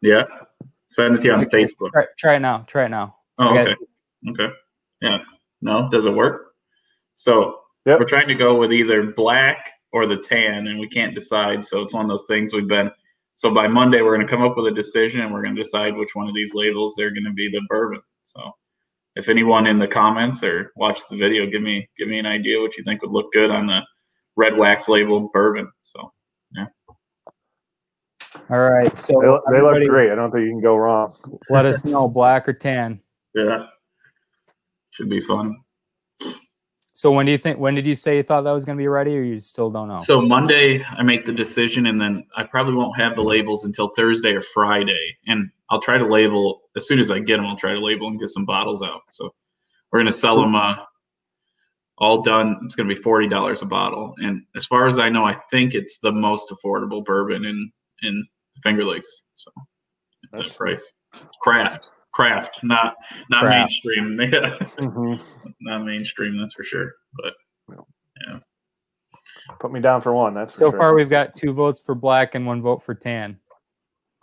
Speaker 3: Yeah. Send it to you on
Speaker 1: Okay.
Speaker 3: Facebook.
Speaker 1: Try, try it now. Try it now.
Speaker 3: Oh,
Speaker 1: I
Speaker 3: okay. Okay. Yeah. No, does it work? So
Speaker 2: Yep.
Speaker 3: we're trying to go with either black or the tan, and we can't decide. So it's one of those things we've been. So by Monday, we're going to come up with a decision, and we're going to decide which one of these labels they're going to be the bourbon. So if anyone in the comments or watches the video, give me give me an idea what you think would look good on the red wax labeled bourbon. So yeah.
Speaker 1: All right. So
Speaker 2: They, they look great. I don't think you can go wrong.
Speaker 1: Let us know, black or tan.
Speaker 3: yeah, should be fun.
Speaker 1: So when do you think? When did you say you thought that was going to be ready, or you still don't know?
Speaker 3: So Monday, I make the decision, and then I probably won't have the labels until Thursday or Friday. And I'll try to label as soon as I get them. I'll try to label and get some bottles out. So we're gonna sell them uh, all done. It's gonna be forty dollars a bottle. And as far as I know, I think it's the most affordable bourbon in in Finger Lakes. So
Speaker 2: That's-
Speaker 3: that price, craft, craft, not not
Speaker 1: Craft.
Speaker 3: mainstream. Yeah,
Speaker 2: hmm
Speaker 3: not mainstream. That's for sure. But yeah.
Speaker 2: Put me down for one. That's
Speaker 1: so
Speaker 2: for
Speaker 1: far, we've got two votes for black and one vote for tan.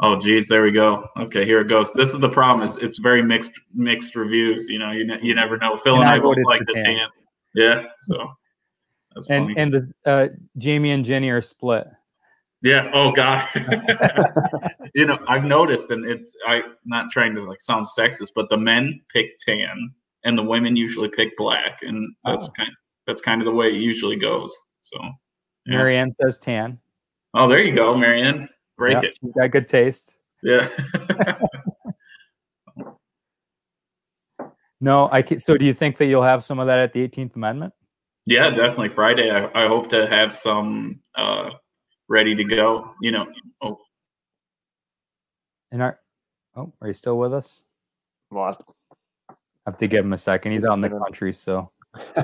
Speaker 3: Oh geez, there we go. Okay, here it goes. This is the problem. Is it's very mixed mixed reviews. You know, you ne- you never know. Phil
Speaker 1: And
Speaker 3: and,
Speaker 1: I
Speaker 3: I, both like the
Speaker 1: tan.
Speaker 3: Yeah, so that's
Speaker 1: And
Speaker 3: funny.
Speaker 1: and the uh, Jamie and Jenny are split.
Speaker 3: yeah. Oh god. you know, I've noticed, and it's I not trying to like sound sexist, but the men pick tan, and the women usually pick black, and that's
Speaker 1: Oh.
Speaker 3: kind that's kind of the way it usually goes. So, Yeah.
Speaker 1: Marianne says tan.
Speaker 3: oh, there you go, Marianne. Break
Speaker 1: Yep,
Speaker 3: it.
Speaker 1: she's got good taste.
Speaker 3: Yeah.
Speaker 1: No, I can, so do you think that you'll have some of that at the 18th Amendment?
Speaker 3: Yeah, definitely. Friday, I, I hope to have some uh, ready to go. You know, oh,
Speaker 1: And are oh, are you still with us?
Speaker 2: Lost.
Speaker 1: I have to give him a second. He's out in the country, so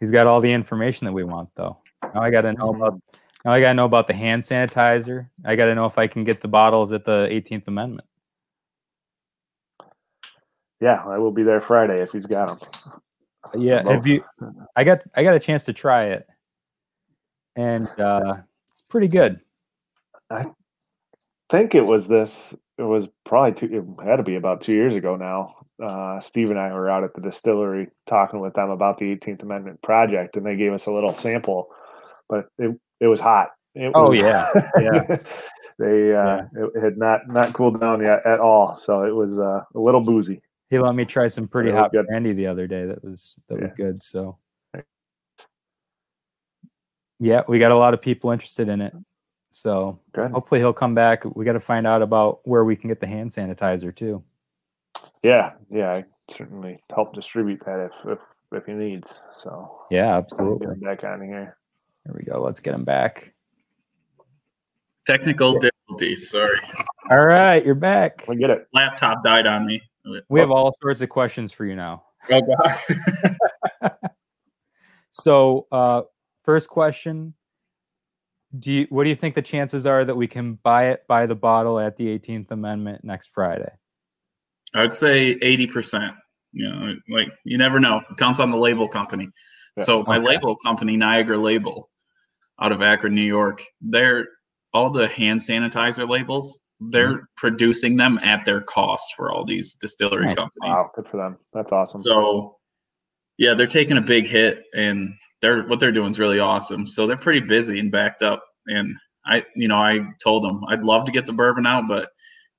Speaker 1: he's got all the information that we want, though. Now I got to know about. Now I got to know about the hand sanitizer. I got to know if I can get the bottles at the 18th Amendment.
Speaker 2: yeah, I will be there Friday if he's got them.
Speaker 1: Yeah, have you? I got I got a chance to try it, and uh, it's pretty good.
Speaker 2: I think it was this. It was probably two. It had to be about two years ago now. Uh, Steve and I were out at the distillery talking with them about the 18th Amendment project, and they gave us a little sample. But it it was hot. It
Speaker 1: Oh,
Speaker 2: was-
Speaker 1: yeah, yeah.
Speaker 2: they uh, it had not not cooled down yet at all, so it was uh, a little boozy.
Speaker 1: He let me try some pretty
Speaker 2: Yeah,
Speaker 1: hot
Speaker 2: good.
Speaker 1: brandy the other day. That was that was good. So yeah, we got a lot of people interested in it. So
Speaker 2: Good.
Speaker 1: hopefully he'll come back. We got to find out about where we can get the hand sanitizer too.
Speaker 2: Yeah, yeah, I certainly help distribute that if if if he needs. So
Speaker 1: Yeah, absolutely.
Speaker 2: him back on here.
Speaker 1: There we go. Let's get him back.
Speaker 3: technical difficulties. Sorry,
Speaker 1: All right, you're back.
Speaker 2: We get it.
Speaker 3: laptop died on me.
Speaker 1: We have all sorts of questions for you now.
Speaker 3: Oh god.
Speaker 1: So, uh, first question: Do you what do you think the chances are that we can buy it by the bottle at the 18th Amendment next Friday?
Speaker 3: I'd say eighty percent. You know, like you never know. It counts on the label company. So my
Speaker 1: okay.
Speaker 3: label company, Niagara Label, out of Akron, New York, they're all the hand sanitizer labels. They're producing them at their cost for all these distillery
Speaker 1: Nice.
Speaker 3: companies.
Speaker 2: Wow, good for them. That's awesome.
Speaker 3: So, yeah, they're taking a big hit, and they're what they're doing is really awesome. So they're pretty busy and backed up. And I, you know, I told them I'd love to get the bourbon out, but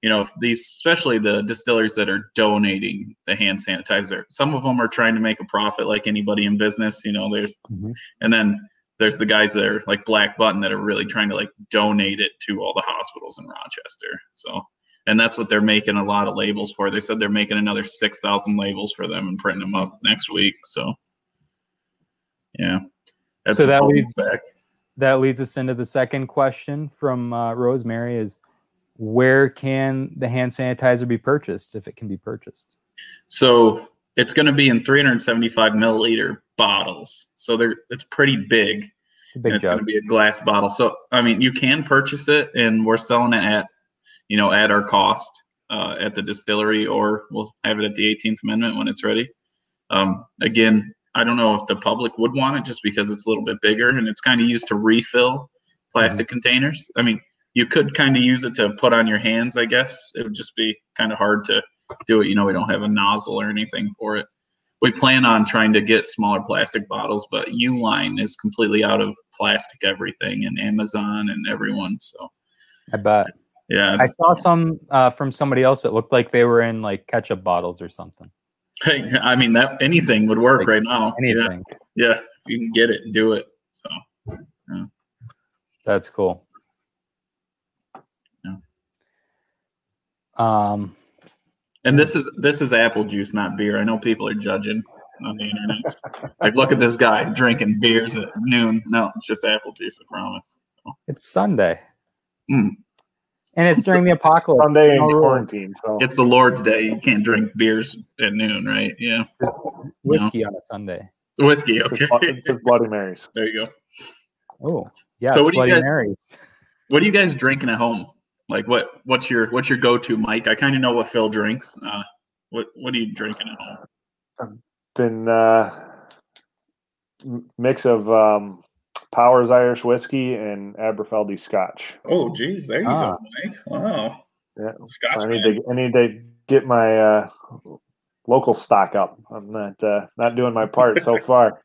Speaker 3: you know, these, especially the distilleries that are donating the hand sanitizer, some of them are trying to make a profit like anybody in business. You know, there's,
Speaker 1: Mhm.
Speaker 3: and then there's the guys that are like Black Button that are really trying to like donate it to all the hospitals in Rochester. So, and that's what they're making a lot of labels for. They said they're making another 6,000 labels for them and printing them up next week. So, yeah. That's
Speaker 1: So that leaves-
Speaker 3: back.
Speaker 1: that leads us into the second question from uh, Rosemary: Is where can the hand sanitizer be purchased if it can be purchased?
Speaker 3: So it's going to be in 375 milliliter bottles. So they're it's pretty big.
Speaker 1: It's a
Speaker 3: and
Speaker 1: big
Speaker 3: it's going to be a glass bottle. So I mean, you can purchase it, and we're selling it at, you know, at our cost uh, at the distillery, or we'll have it at the 18th Amendment when it's ready. Um, again, I don't know if the public would want it just because it's a little bit bigger, and it's kind of used to refill plastic containers. I mean, you could kind of use it to put on your hands. I guess it would just be kind of hard to do it. You know, we don't have a nozzle or anything for it. We plan on trying to get smaller plastic bottles, but Uline is completely out of plastic everything, and Amazon and everyone. So
Speaker 1: I bet.
Speaker 3: yeah,
Speaker 1: I saw some uh, from somebody else that looked like they were in like ketchup bottles or something.
Speaker 3: Hey, I mean that anything would work
Speaker 1: Like
Speaker 3: right now. Yeah,
Speaker 1: Anything.
Speaker 3: yeah, if you can get it, do it. So
Speaker 1: That's cool.
Speaker 3: Yeah.
Speaker 1: Um,
Speaker 3: And this is this is apple juice, not beer. I know people are judging on the internet. like, look at this guy drinking beers at noon. No, it's just apple juice. I promise.
Speaker 1: it's Sunday,
Speaker 3: Mm.
Speaker 1: and it's during the apocalypse.
Speaker 2: Sunday in
Speaker 1: No
Speaker 2: quarantine. So
Speaker 3: It's the Lord's Day. You can't drink beers at noon, right? Yeah,
Speaker 1: Whiskey on a Sunday.
Speaker 3: whiskey. Okay,
Speaker 2: Blo- just Bloody Marys.
Speaker 3: there you go.
Speaker 1: Oh, yeah.
Speaker 3: So
Speaker 1: it's
Speaker 3: what do you guys-
Speaker 1: Marys.
Speaker 3: What are you guys drinking at home? Like, what what's your what's your go to, Mike? I kind of know what Phil drinks. Uh, what what are you drinking at home?
Speaker 2: Been uh, m- mix of um, Powers Irish whiskey and Aberfeldy Scotch.
Speaker 3: Oh, geez, there you
Speaker 1: Ah.
Speaker 3: go, Mike. Wow,
Speaker 2: Yeah,
Speaker 3: Scotch
Speaker 2: I need
Speaker 3: man.
Speaker 2: to I need to get my uh, local stock up. I'm not uh, not doing my part so far.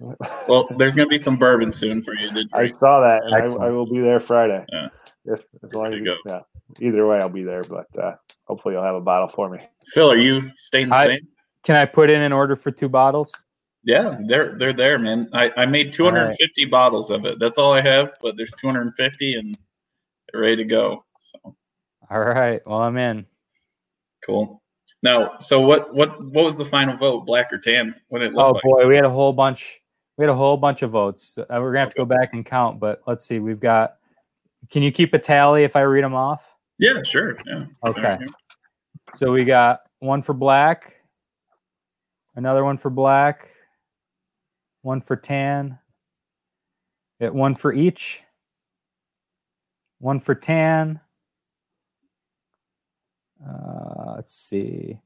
Speaker 3: Well, there's gonna be some bourbon soon for you to
Speaker 2: I saw that, and I, I will be there Friday.
Speaker 3: Yeah.
Speaker 2: If as long as
Speaker 3: you
Speaker 2: you, yeah, either way, I'll be there. But uh, hopefully, you'll have a bottle for me.
Speaker 3: Phil, are you staying the
Speaker 1: I-
Speaker 3: same?
Speaker 1: Can I put in an order for two bottles?
Speaker 3: Yeah, they're they're there, man. I, I made 250 bottles of it. That's all I have, but there's 250 and they're ready to go. So
Speaker 1: All right. Well, I'm in.
Speaker 3: cool. Now, so what what what was the final vote? Black or tan? What it look
Speaker 1: Oh
Speaker 3: like?
Speaker 1: boy, we had a whole bunch. We had a whole bunch of votes. Uh, we're gonna have to go back and count, but let's see. We've got. Can you keep a tally if I read them off?
Speaker 3: Yeah, sure. Yeah.
Speaker 1: Okay. So we got one for black, another one for black, one for tan, get one for each, one for tan. Uh, let's see,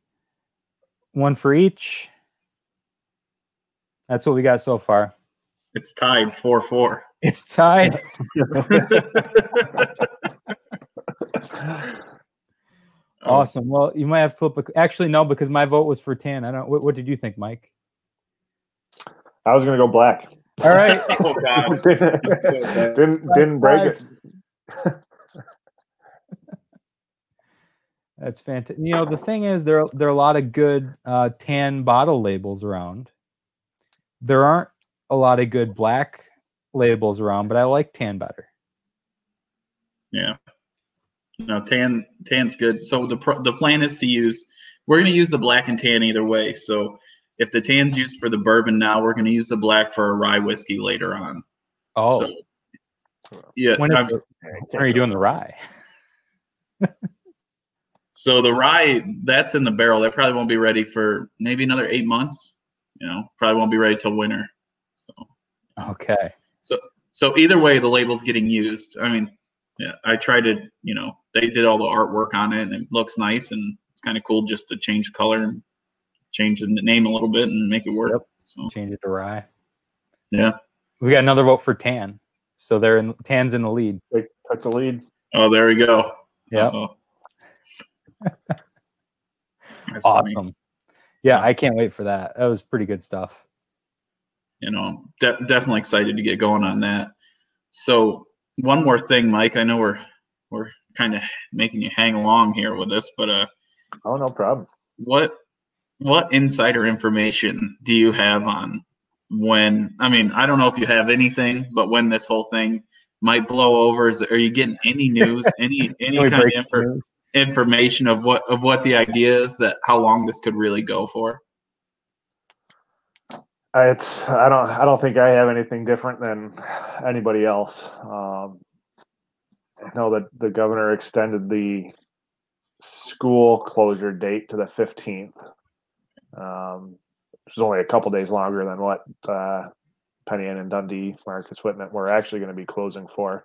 Speaker 1: one for each. That's what we got so far.
Speaker 3: It's tied four four.
Speaker 1: It's tied. Awesome. Well, you might have to flip. A, actually, no, because my vote was for tan. I don't. What, what did you think, Mike?
Speaker 2: I was gonna go black.
Speaker 1: All right.
Speaker 3: Oh God.
Speaker 2: didn't didn't break it.
Speaker 1: That's fantastic. You know, the thing is, there there are a lot of good uh, tan bottle labels around. There aren't a lot of good black labels around, but I like tan better.
Speaker 3: Yeah. No, tan tan's good. So the the plan is to use we're going to use the black and tan either way. So if the tan's used for the bourbon now, we're going to use the black for a rye whiskey later on.
Speaker 1: Oh,
Speaker 3: So, yeah.
Speaker 1: when, is
Speaker 3: I'm-
Speaker 1: when are you doing the rye?
Speaker 3: so the rye that's in the barrel. That probably won't be ready for maybe another eight months. You know, probably won't be ready till winter. So
Speaker 1: Okay.
Speaker 3: so so either way, the label's getting used. I mean, I tried to, you know, they did all the artwork on it, and it looks nice, and it's kind of cool just to change color and change the name a little bit and make it work.
Speaker 1: Yep.
Speaker 3: So
Speaker 1: Change it to rye.
Speaker 3: yeah.
Speaker 1: We got another vote for tan. So they're in tan's in the lead.
Speaker 2: They took the lead.
Speaker 3: Oh, there we go.
Speaker 1: Yeah.
Speaker 3: Uh-oh. Funny.
Speaker 1: Awesome. Yeah, I can't wait for that. That was pretty good stuff.
Speaker 3: you know, de- definitely excited to get going on that. So one more thing, Mike. I know we're we're kind of making you hang along here with this, but uh,
Speaker 2: oh no problem.
Speaker 3: What what insider information do you have on when? I mean, I don't know if you have anything, but when this whole thing might blow over, is are you getting any news, any any kind of info, information of what of what the idea is that how long this could really go for?
Speaker 2: It's I don't I don't think I have anything different than anybody else. Um, I know that the governor extended the school closure date to the fifteenth. Um, which is only a couple days longer than what uh, Penn Yan and Dundee, Marcus Whitman were actually going to be closing for.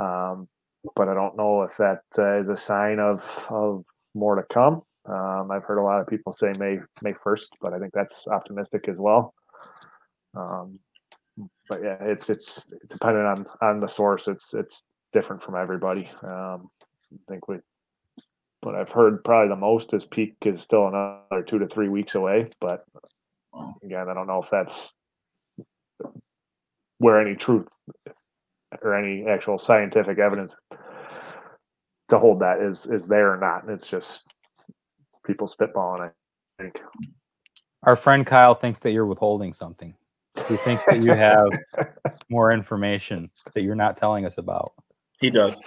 Speaker 2: Um, but I don't know if that uh, is a sign of of more to come. Um, I've heard a lot of people say May May first, but I think that's optimistic as well. Um, but yeah, it's it's dependent on on the source. It's it's different from everybody. Um, I think we what I've heard probably the most is peak is still another two to three weeks away. But again, I don't know if that's where any truth or any actual scientific evidence to hold that is is there or not. It's just people spitballing. I think.
Speaker 1: Our friend Kyle thinks that you're withholding something. He thinks that you have more information that you're not telling us about.
Speaker 3: He does.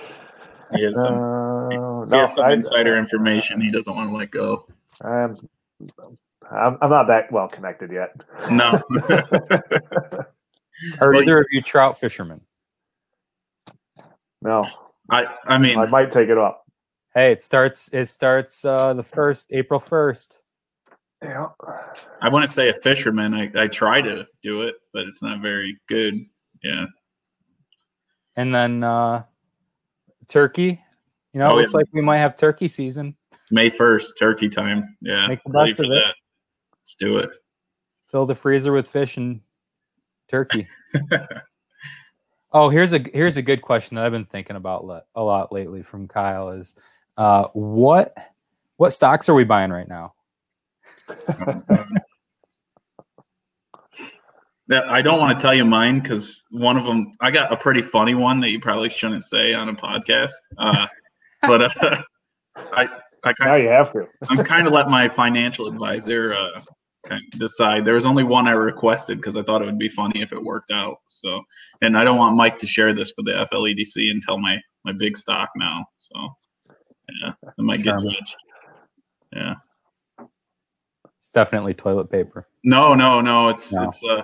Speaker 3: He has some, uh, he, no, has some I, insider information he doesn't want to let go.
Speaker 2: Um, I'm, I'm not that well connected yet.
Speaker 3: No.
Speaker 1: Are either of you trout fishermen?
Speaker 2: No.
Speaker 3: I I mean
Speaker 2: I might take it up.
Speaker 1: Hey, it starts it starts uh the first April first.
Speaker 2: Yeah.
Speaker 3: I want to say a fisherman. I, I try to do it, but it's not very good. Yeah.
Speaker 1: And then uh turkey. You know, oh, looks yeah. like we might have turkey season.
Speaker 3: May first, turkey time. Yeah.
Speaker 1: Make the best of it. That.
Speaker 3: Let's do it.
Speaker 1: Fill the freezer with fish and turkey. oh, here's a here's a good question that I've been thinking about le- a lot lately from Kyle is uh, what what stocks are we buying right now?
Speaker 3: I don't want to tell you mine because one of them I got a pretty funny one that you probably shouldn't say on a podcast. Uh, but uh, I I
Speaker 2: kind now you have to.
Speaker 3: I'm kind of let my financial advisor uh, kind of decide. There was only one I requested because I thought it would be funny if it worked out. So, and I don't want Mike to share this with the FLEDC and tell my my big stock now. So, yeah, I might get judged. Yeah,
Speaker 1: it's definitely toilet paper.
Speaker 3: No, no, no. It's no. it's uh,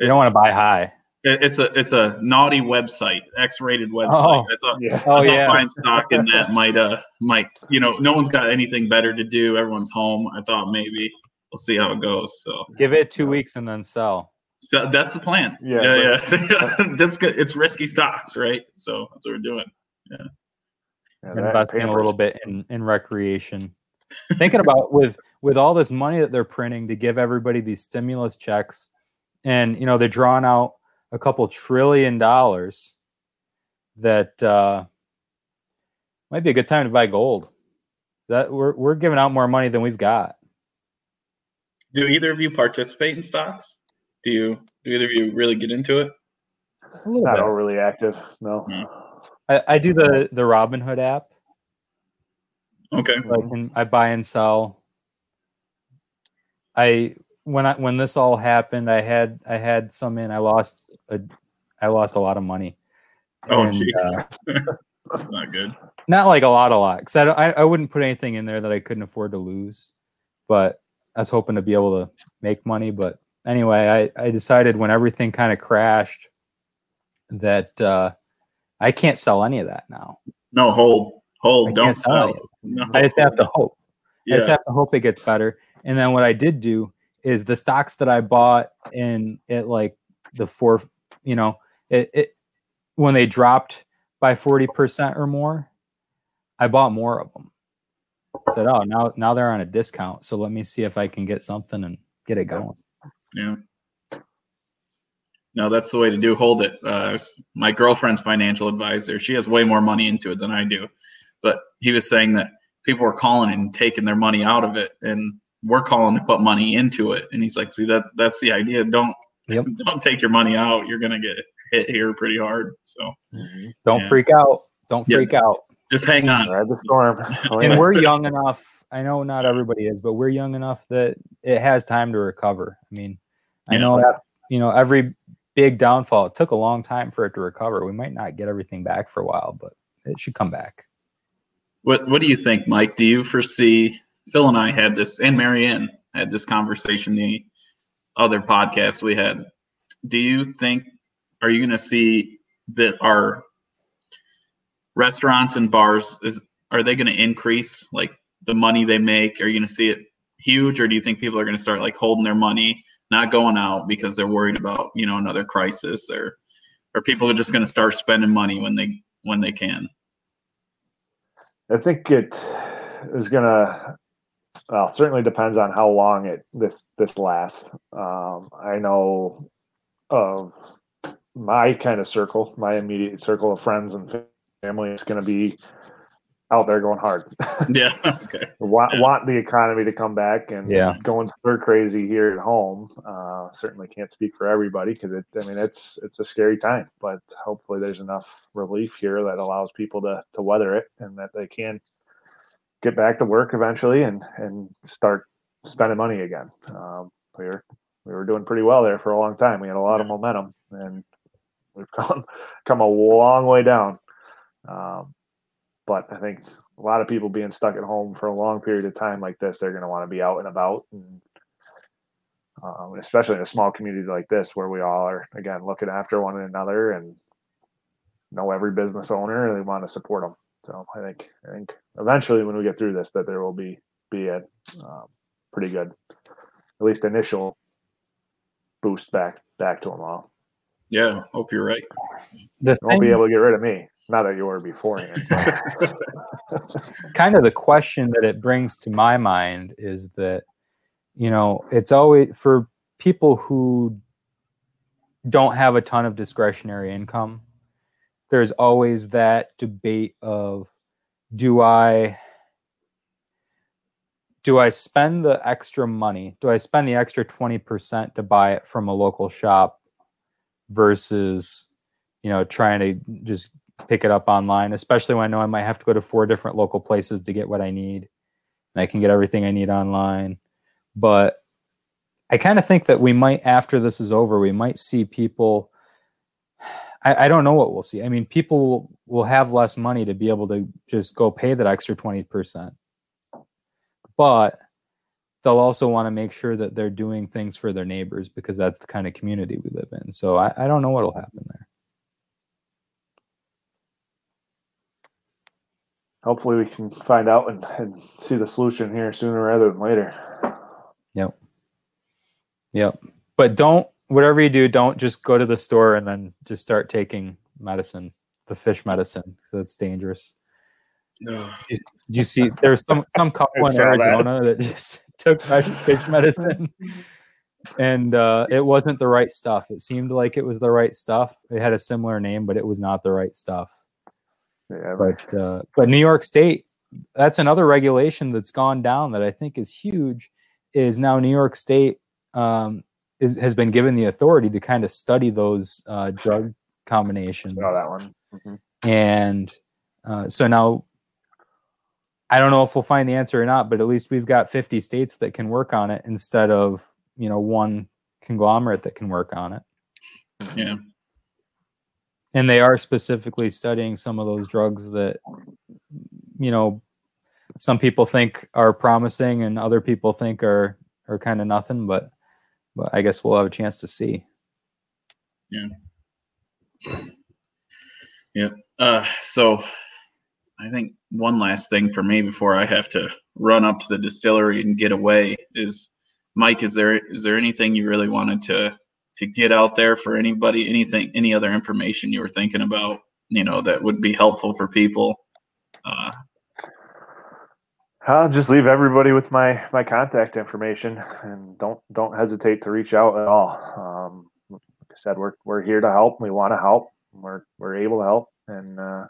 Speaker 1: you don't want to buy high.
Speaker 3: it's a it's a naughty website, X-rated website. Oh, I thought,
Speaker 1: yeah. oh,
Speaker 3: yeah. Find stock in that might uh might you know no one's got anything better to do. Everyone's home. I thought maybe we'll see how it goes. So
Speaker 1: give it two weeks and then sell.
Speaker 3: So that's the plan. Yeah, yeah, yeah. that's good. It's risky stocks, right? So that's what we're doing. Yeah.
Speaker 1: yeah Investing a little bit in, in recreation. Thinking about with with all this money that they're printing to give everybody these stimulus checks, and you know they're drawing out a couple trillion dollars. That uh, might be a good time to buy gold. That we're we're giving out more money than we've got
Speaker 3: do either of you participate in stocks? Do you do either of you really get into it?
Speaker 2: Not bit. overly active, no.
Speaker 1: Mm. I, I do the the Robinhood app.
Speaker 3: Okay.
Speaker 1: So I can I buy and sell. I when I when this all happened, I had I had some in. I lost a I lost a lot of money.
Speaker 3: Oh jeez, uh, that's not good.
Speaker 1: Not like a lot, a lot. Because I, I I wouldn't put anything in there that I couldn't afford to lose. But I was hoping to be able to make money, but anyway, I, I decided when everything kind of crashed that uh, I can't sell any of that now.
Speaker 3: No, hold, hold, I don't sell.
Speaker 1: No. I just have to hope. Yes. I just have to hope it gets better. And then what I did do is the stocks that I bought in it like the four, you know, it, it when they dropped by 40% or more, I bought more of them said, "Oh, now now they're on a discount, so let me see if I can get something and get it going."
Speaker 3: Yeah. No, that's the way to do. Hold it. Uh, my girlfriend's financial advisor. She has way more money into it than I do, but he was saying that people were calling and taking their money out of it, and we're calling to put money into it. And he's like, "See that? That's the idea. Don't
Speaker 1: Yep.
Speaker 3: don't take your money out. You're gonna get hit here pretty hard. So mm-hmm.
Speaker 1: Don't
Speaker 3: Yeah.
Speaker 1: freak out. Don't
Speaker 3: Yeah.
Speaker 1: freak out.
Speaker 3: just hang on.
Speaker 2: Ride the storm.
Speaker 1: And we're young enough. I know not everybody is, but we're young enough that it has time to recover. I mean, I
Speaker 3: Yeah.
Speaker 1: know that you know every big downfall. It took a long time for it to recover. We might not get everything back for a while, but it should come back.
Speaker 3: What What do you think, Mike? Do you foresee? Phil and I had this, and Marianne had this conversation. The other podcast we had. Do you think? Are you going to see that our restaurants and bars is are they going to increase like the money they make? Are you going to see it huge, or do you think people are going to start like holding their money, not going out because they're worried about you know another crisis, or or people are just going to start spending money when they when they can?
Speaker 2: I think it is gonna. Well, certainly depends on how long it this this lasts. Um, I know of my kind of circle, my immediate circle of friends and family is going to be out there going hard.
Speaker 3: Yeah. Okay.
Speaker 2: want
Speaker 3: Yeah.
Speaker 2: want the economy to come back and
Speaker 1: Yeah.
Speaker 2: going stir crazy here at home. Uh, certainly can't speak for everybody because it. I mean, it's it's a scary time, but hopefully there's enough relief here that allows people to to weather it and that they can get back to work eventually and and start spending money again. Um, we were we were doing pretty well there for a long time. We had a lot of momentum and we've come come a long way down. Um, but I think a lot of people being stuck at home for a long period of time like this, they're going to want to be out and about, and um, especially in a small community like this where we all are again looking after one another and know every business owner. and They want to support them. So I think I think eventually when we get through this, that there will be be a um, pretty good, at least initial boost back back to them all.
Speaker 3: Yeah. Hope you're right.
Speaker 1: The
Speaker 2: You won't be able to get rid of me. Not that you were beforehand.
Speaker 1: kind of the question that it brings to my mind is that you know it's always for people who don't have a ton of discretionary income there's always that debate of do i do i spend the extra money do i spend the extra 20% to buy it from a local shop versus you know trying to just pick it up online, especially when I know I might have to go to four different local places to get what I need. And I can get everything I need online. But I kind of think that we might, after this is over, we might see people. I, I don't know what we'll see. I mean, people will, have less money to be able to just go pay that extra 20%. But they'll also want to make sure that they're doing things for their neighbors because that's the kind of community we live in. So I, I don't know what'll happen there.
Speaker 2: Hopefully, we can find out and, and see the solution here sooner rather than later.
Speaker 1: Yep. Yep. But don't whatever you do, don't just go to the store and then just start taking medicine, the fish medicine, because it's dangerous. No. Did you see there's some some couple in
Speaker 2: saw that.
Speaker 1: Arizona that. just took fish medicine and uh, it wasn't the right stuff. It seemed like it was the right stuff. It had a similar name, but it was not the right stuff.
Speaker 2: Yeah, but
Speaker 1: But uh, but New York State, that's another regulation that's gone down that I think is huge. Is now New York State um, is has been given the authority to kind of study those uh, drug combinations,
Speaker 2: saw that one. Mhm.
Speaker 1: and uh, so now I don't know if we'll find the answer or not, but at least we've got 50 states that can work on it instead of you know one conglomerate that can work on it.
Speaker 3: Yeah.
Speaker 1: and they are specifically studying some of those drugs that you know some people think are promising and other people think are are kind of nothing but but i guess we'll have a chance to see Yeah. Yeah.
Speaker 3: Uh, so I think one last thing for me before I have to run up to the distillery and get away is Mike, is there is there anything you really wanted to to get out there for anybody? Anything any other information you were thinking about, you know, that would be helpful for people? Uh,
Speaker 2: I'll just leave everybody with my my contact information, and don't don't hesitate to reach out at all. Um, like I said, we're we're here to help. We want to help. We're we're able to help, and uh,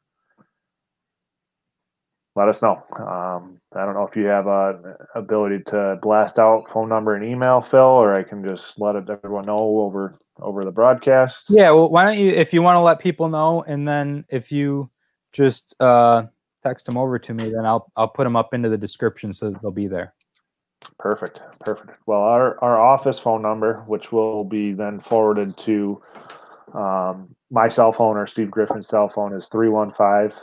Speaker 2: let us know. Um, I don't know if you have a ability to blast out phone number and email, Phil, or I can just let everyone know over over the broadcast.
Speaker 1: Yeah, well, why don't you, if you want to let people know, and then if you just uh, text them over to me, then I'll I'll put them up into the description so they'll be there.
Speaker 2: Perfect, perfect. Well, our our office phone number, which will be then forwarded to um, my cell phone or Steve Griffin's cell phone, is 315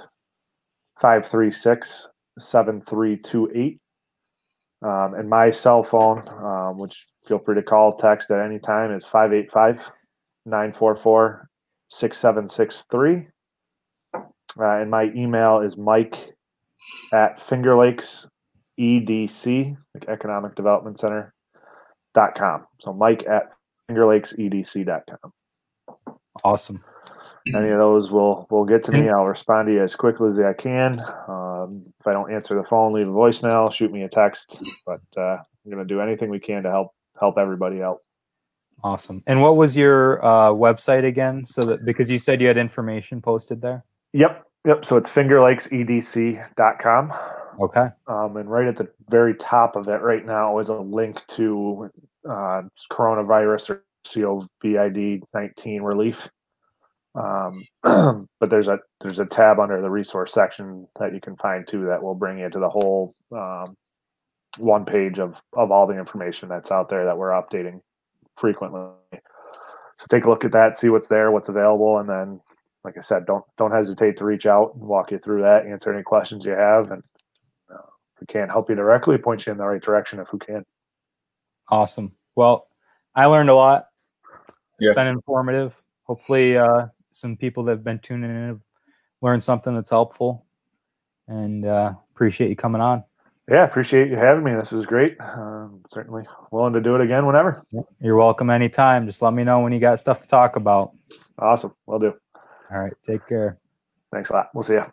Speaker 2: 536 7328. Um, and my cell phone, um, which feel free to call, text at any time, is 585 944 6763. Uh, and my email is mike at Finger Lakes EDC, like Economic Development Center, dot com. So Mike at Finger Lakes EDC dot com.
Speaker 1: Awesome.
Speaker 2: Any of those will will get to me. I'll respond to you as quickly as I can. Um, if I don't answer the phone, leave a voicemail, shoot me a text. But uh, I'm going to do anything we can to help help everybody out.
Speaker 1: Awesome. And what was your uh, website again? So that because you said you had information posted there.
Speaker 2: Yep, yep. So it's fingerlakesedc.com.
Speaker 1: Okay.
Speaker 2: Um, and right at the very top of it right now is a link to uh, coronavirus or COVID 19 relief. Um, but there's a there's a tab under the resource section that you can find too that will bring you to the whole um, one page of of all the information that's out there that we're updating frequently. So take a look at that, see what's there, what's available, and then, like I said, don't don't hesitate to reach out and walk you through that, answer any questions you have, and uh, if we can't help you directly, point you in the right direction if we can.
Speaker 1: Awesome. Well, I learned a lot. It's
Speaker 3: Yeah.
Speaker 1: been informative. Hopefully, uh, some people that have been tuning in have learned something that's helpful. And uh, appreciate you coming on.
Speaker 2: Yeah, appreciate you having me. This was great. Um, certainly willing to do it again whenever.
Speaker 1: You're welcome anytime. Just let me know when you got stuff to talk about.
Speaker 2: Awesome. Will do.
Speaker 1: All right. Take care.
Speaker 2: Thanks a lot. We'll see you.